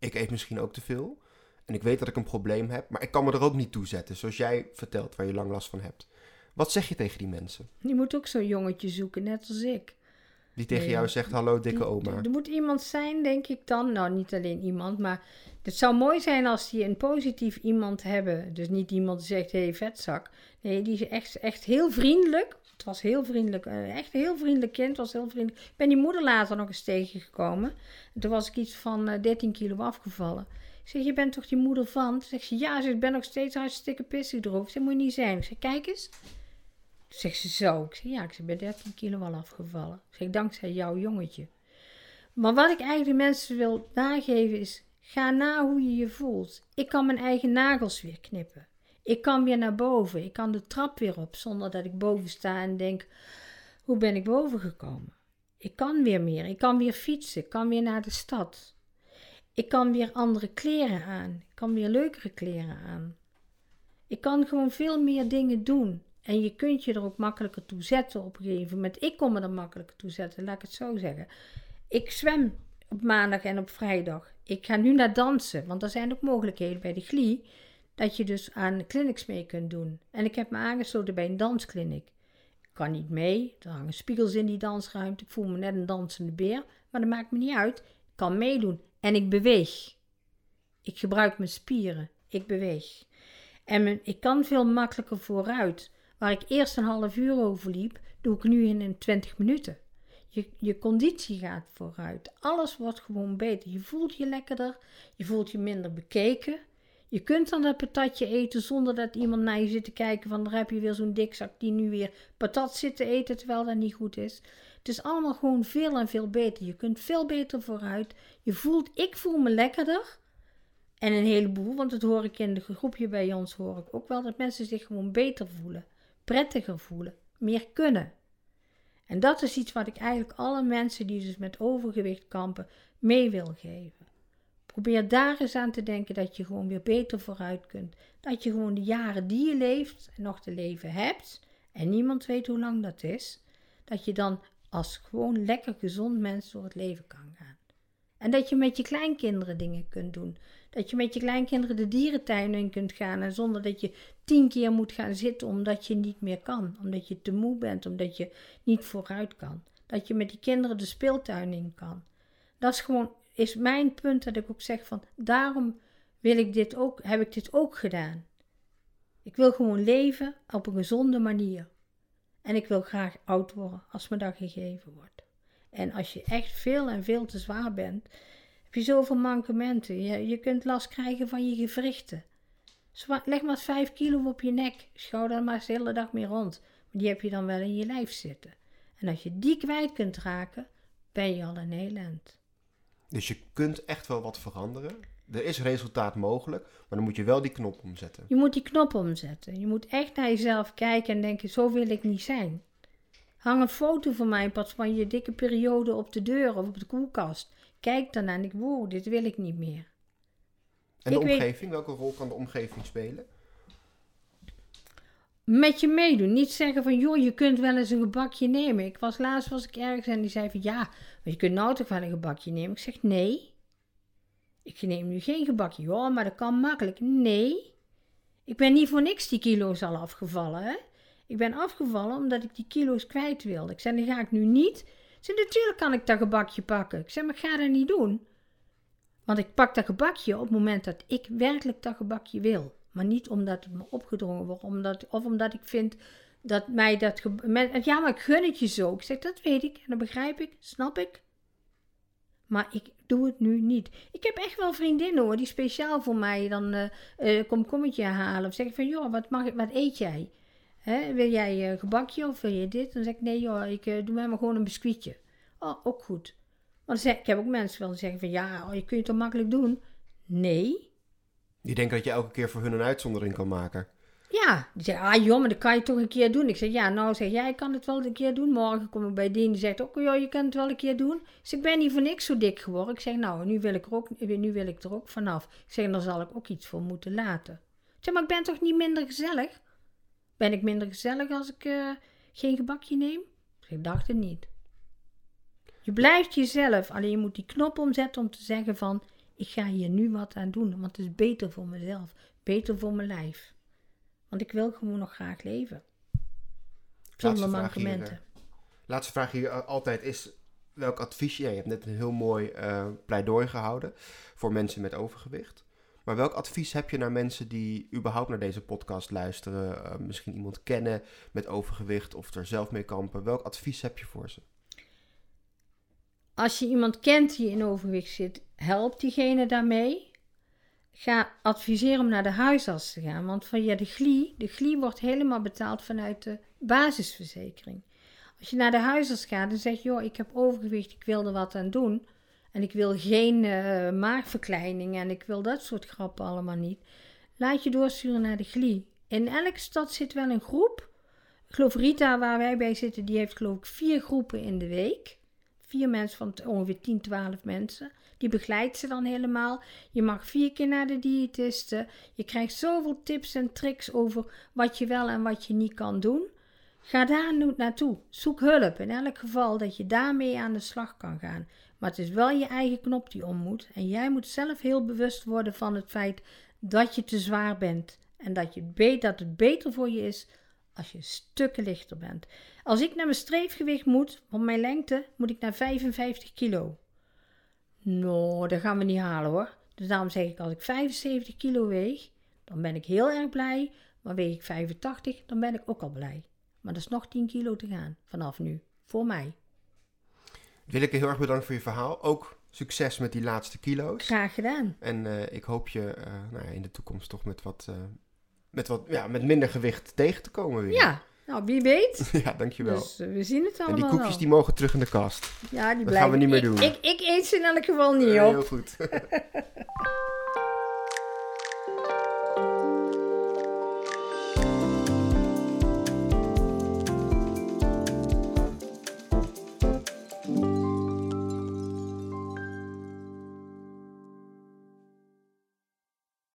Ik eet misschien ook te veel. En ik weet dat ik een probleem heb, maar ik kan me er ook niet toe zetten. Zoals jij vertelt, waar je lang last van hebt. Wat zeg je tegen die mensen? Je moet ook zo'n jongetje zoeken, net als ik. Die tegen Nee. jou zegt, hallo dikke oma. Er moet iemand zijn, denk ik dan. Nou, niet alleen iemand, maar het zou mooi zijn als die een positief iemand hebben. Dus niet iemand die zegt, hé, hey, vetzak. Nee, die is echt, echt heel vriendelijk. Het was heel vriendelijk. eh, Echt een heel vriendelijk kind. Was heel vriendelijk. Ik ben die moeder later nog eens tegengekomen. En toen was ik iets van eh, 13 kilo afgevallen. Ik zeg, je bent toch die moeder van? Toen zegt ze, ja, ze ik ben nog steeds hartstikke pissig. Ik zeg, moet je niet zijn. Ik zeg, kijk eens. Toen zegt ze zo. Ik zeg, ja, ik ben 13 kilo al afgevallen. Ik zeg, dankzij jouw jongetje. Maar wat ik eigenlijk de mensen wil nageven is: ga na hoe je je voelt. Ik kan mijn eigen nagels weer knippen. Ik kan weer naar boven. Ik kan de trap weer op zonder dat ik boven sta en denk: hoe ben ik boven gekomen? Ik kan weer meer. Ik kan weer fietsen. Ik kan weer naar de stad. Ik kan weer andere kleren aan. Ik kan weer leukere kleren aan. Ik kan gewoon veel meer dingen doen. En je kunt je er ook makkelijker toe zetten op een gegeven moment. Ik kon me er makkelijker toe zetten, laat ik het zo zeggen. Ik zwem op maandag en op vrijdag. Ik ga nu naar dansen, want er zijn ook mogelijkheden bij de GLI dat je dus aan clinics mee kunt doen. En ik heb me aangesloten bij een danskliniek. Ik kan niet mee, er hangen spiegels in die dansruimte. Ik voel me net een dansende beer, maar dat maakt me niet uit. Ik kan meedoen en ik beweeg. Ik gebruik mijn spieren, ik beweeg. En ik kan veel makkelijker vooruit. Waar ik eerst een half uur over liep, doe ik nu in 20 minuten. Je, je conditie gaat vooruit. Alles wordt gewoon beter. Je voelt je lekkerder. Je voelt je minder bekeken. Je kunt dan dat patatje eten zonder dat iemand naar je zit te kijken van daar heb je weer zo'n dikzak die nu weer patat zit te eten terwijl dat niet goed is. Het is allemaal gewoon veel en veel beter. Je kunt veel beter vooruit. Je voelt, ik voel me lekkerder. En een heleboel, want dat hoor ik in de groepje bij ons hoor ik ook wel, dat mensen zich gewoon beter voelen, prettiger voelen, meer kunnen. En dat is iets wat ik eigenlijk alle mensen die dus met overgewicht kampen mee wil geven. Probeer daar eens aan te denken dat je gewoon weer beter vooruit kunt. Dat je gewoon de jaren die je leeft nog te leven hebt, en niemand weet hoe lang dat is, dat je dan als gewoon lekker gezond mens door het leven kan gaan. En dat je met je kleinkinderen dingen kunt doen. Dat je met je kleinkinderen de dierentuin in kunt gaan en zonder dat je tien keer moet gaan zitten omdat je niet meer kan. Omdat je te moe bent, omdat je niet vooruit kan. Dat je met die kinderen de speeltuin in kan. Dat is gewoon, is mijn punt dat ik ook zeg van, daarom wil ik dit ook, heb ik dit ook gedaan. Ik wil gewoon leven op een gezonde manier. En ik wil graag oud worden als me dat gegeven wordt. En als je echt veel en veel te zwaar bent, heb je zoveel mankementen. Je, je kunt last krijgen van je gewrichten. leg maar 5 kilo op je nek. Schouw dan maar eens de hele dag mee rond. Maar die heb je dan wel in je lijf zitten. En als je die kwijt kunt raken, ben je al een eind. Dus je kunt echt wel wat veranderen. Er is resultaat mogelijk, maar dan moet je wel die knop omzetten. Je moet die knop omzetten. Je moet echt naar jezelf kijken en denken: zo wil ik niet zijn. Hang een foto van mij pas van je dikke periode op de deur of op de koelkast. Kijk dan en ik, wow, dit wil ik niet meer. En de omgeving, welke rol kan de omgeving spelen? Met je meedoen. Niet zeggen van, joh, je kunt wel eens een gebakje nemen. Ik was laatst was ik ergens en die zei van, ja, maar je kunt nou toch wel een gebakje nemen. Ik zeg, nee. Ik neem nu geen gebakje. Ja, maar dat kan makkelijk. Nee. Ik ben niet voor niks die kilo's al afgevallen, hè. Ik ben afgevallen omdat ik die kilo's kwijt wilde. Ik zei, dan ga ik nu niet. Zei, natuurlijk kan ik dat gebakje pakken. Ik zei, maar ga dat niet doen. Want ik pak dat gebakje op het moment dat ik werkelijk dat gebakje wil. Maar niet omdat het me opgedrongen wordt. Omdat, of omdat ik vind dat mij dat... Ja, maar ik gun het je zo. Ik zeg, dat weet ik. En dat begrijp ik. Snap ik. Maar ik doe het nu niet. Ik heb echt wel vriendinnen hoor, die speciaal voor mij dan uh, uh, komkommetje halen. Of zeggen van, joh, wat, mag, wat eet jij? Wil jij een gebakje of wil je dit? Dan zeg ik, nee joh, ik doe mij maar gewoon een biscuitje. Oh, ook goed. Want ik heb ook mensen wel zeggen van, ja, oh, je kunt het toch makkelijk doen? Nee. Die denken dat je elke keer voor hun een uitzondering kan maken. Ja, die zeggen, ah joh, maar dat kan je toch een keer doen. Ik zeg, ja, nou zeg jij, kan het wel een keer doen. Morgen kom ik bij die die zegt ook, joh, je kan het wel een keer doen. Dus ik ben niet voor niks zo dik geworden. Ik zeg, nou, nu wil ik er ook, nu wil ik er ook vanaf. Ik zeg, dan zal ik ook iets voor moeten laten. Ik zeg, maar ik ben toch niet minder gezellig? Ben ik minder gezellig als ik uh, geen gebakje neem? Ik dacht het niet. Je blijft jezelf, alleen je moet die knop omzetten om te zeggen van... ik ga hier nu wat aan doen, want het is beter voor mezelf. Beter voor mijn lijf. Want ik wil gewoon nog graag leven. Zonder mankementen. Hier, uh, laatste vraag hier uh, altijd is... welk advies... Je hebt net een heel mooi pleidooi gehouden... voor mensen met overgewicht. Maar welk advies heb je naar mensen die überhaupt naar deze podcast luisteren? Uh, misschien iemand kennen met overgewicht of er zelf mee kampen. Welk advies heb je voor ze? Als je iemand kent die in overgewicht zit, help diegene daarmee. Ga adviseren om naar de huisarts te gaan. Want via de GLI, de GLI wordt helemaal betaald vanuit de basisverzekering. Als je naar de huisarts gaat en zegt, joh, ik heb overgewicht, ik wil er wat aan doen en ik wil geen uh, maagverkleining en ik wil dat soort grappen allemaal niet. Laat je doorsturen naar de GLI. In elke stad zit wel een groep. Ik geloof Rita, waar wij bij zitten, die heeft geloof ik vier groepen in de week. Vier mensen van ongeveer 10, 12 mensen. Die begeleidt ze dan helemaal. Je mag vier keer naar de diëtiste. Je krijgt zoveel tips en tricks over wat je wel en wat je niet kan doen. Ga daar nu naartoe. Zoek hulp. In elk geval dat je daarmee aan de slag kan gaan. Maar het is wel je eigen knop die om moet. En jij moet zelf heel bewust worden van het feit dat je te zwaar bent. En dat, je dat het beter voor je is als je stukken lichter bent. Als ik naar mijn streefgewicht moet, van mijn lengte, moet ik naar 55 kilo. Nou, dat gaan we niet halen hoor. Dus daarom zeg ik, als ik 75 kilo weeg, dan ben ik heel erg blij. Maar weeg ik 85, dan ben ik ook al blij. Maar dat is nog 10 kilo te gaan vanaf nu. Voor mij. Willeke, heel erg bedankt voor je verhaal. Ook succes met die laatste kilo's. Graag gedaan. En eh, ik hoop je eh, nou ja, in de toekomst toch met wat, eh, met wat ja, met minder gewicht tegen te komen weer. Ja, nou wie weet. ja, dankjewel. Dus eh, we zien het en allemaal die koekjes wel. die mogen terug in de kast. Ja, die dat gaan we niet meer Ik- doen. Ik, ik, eet ze in elk geval niet Eh, op. heel goed.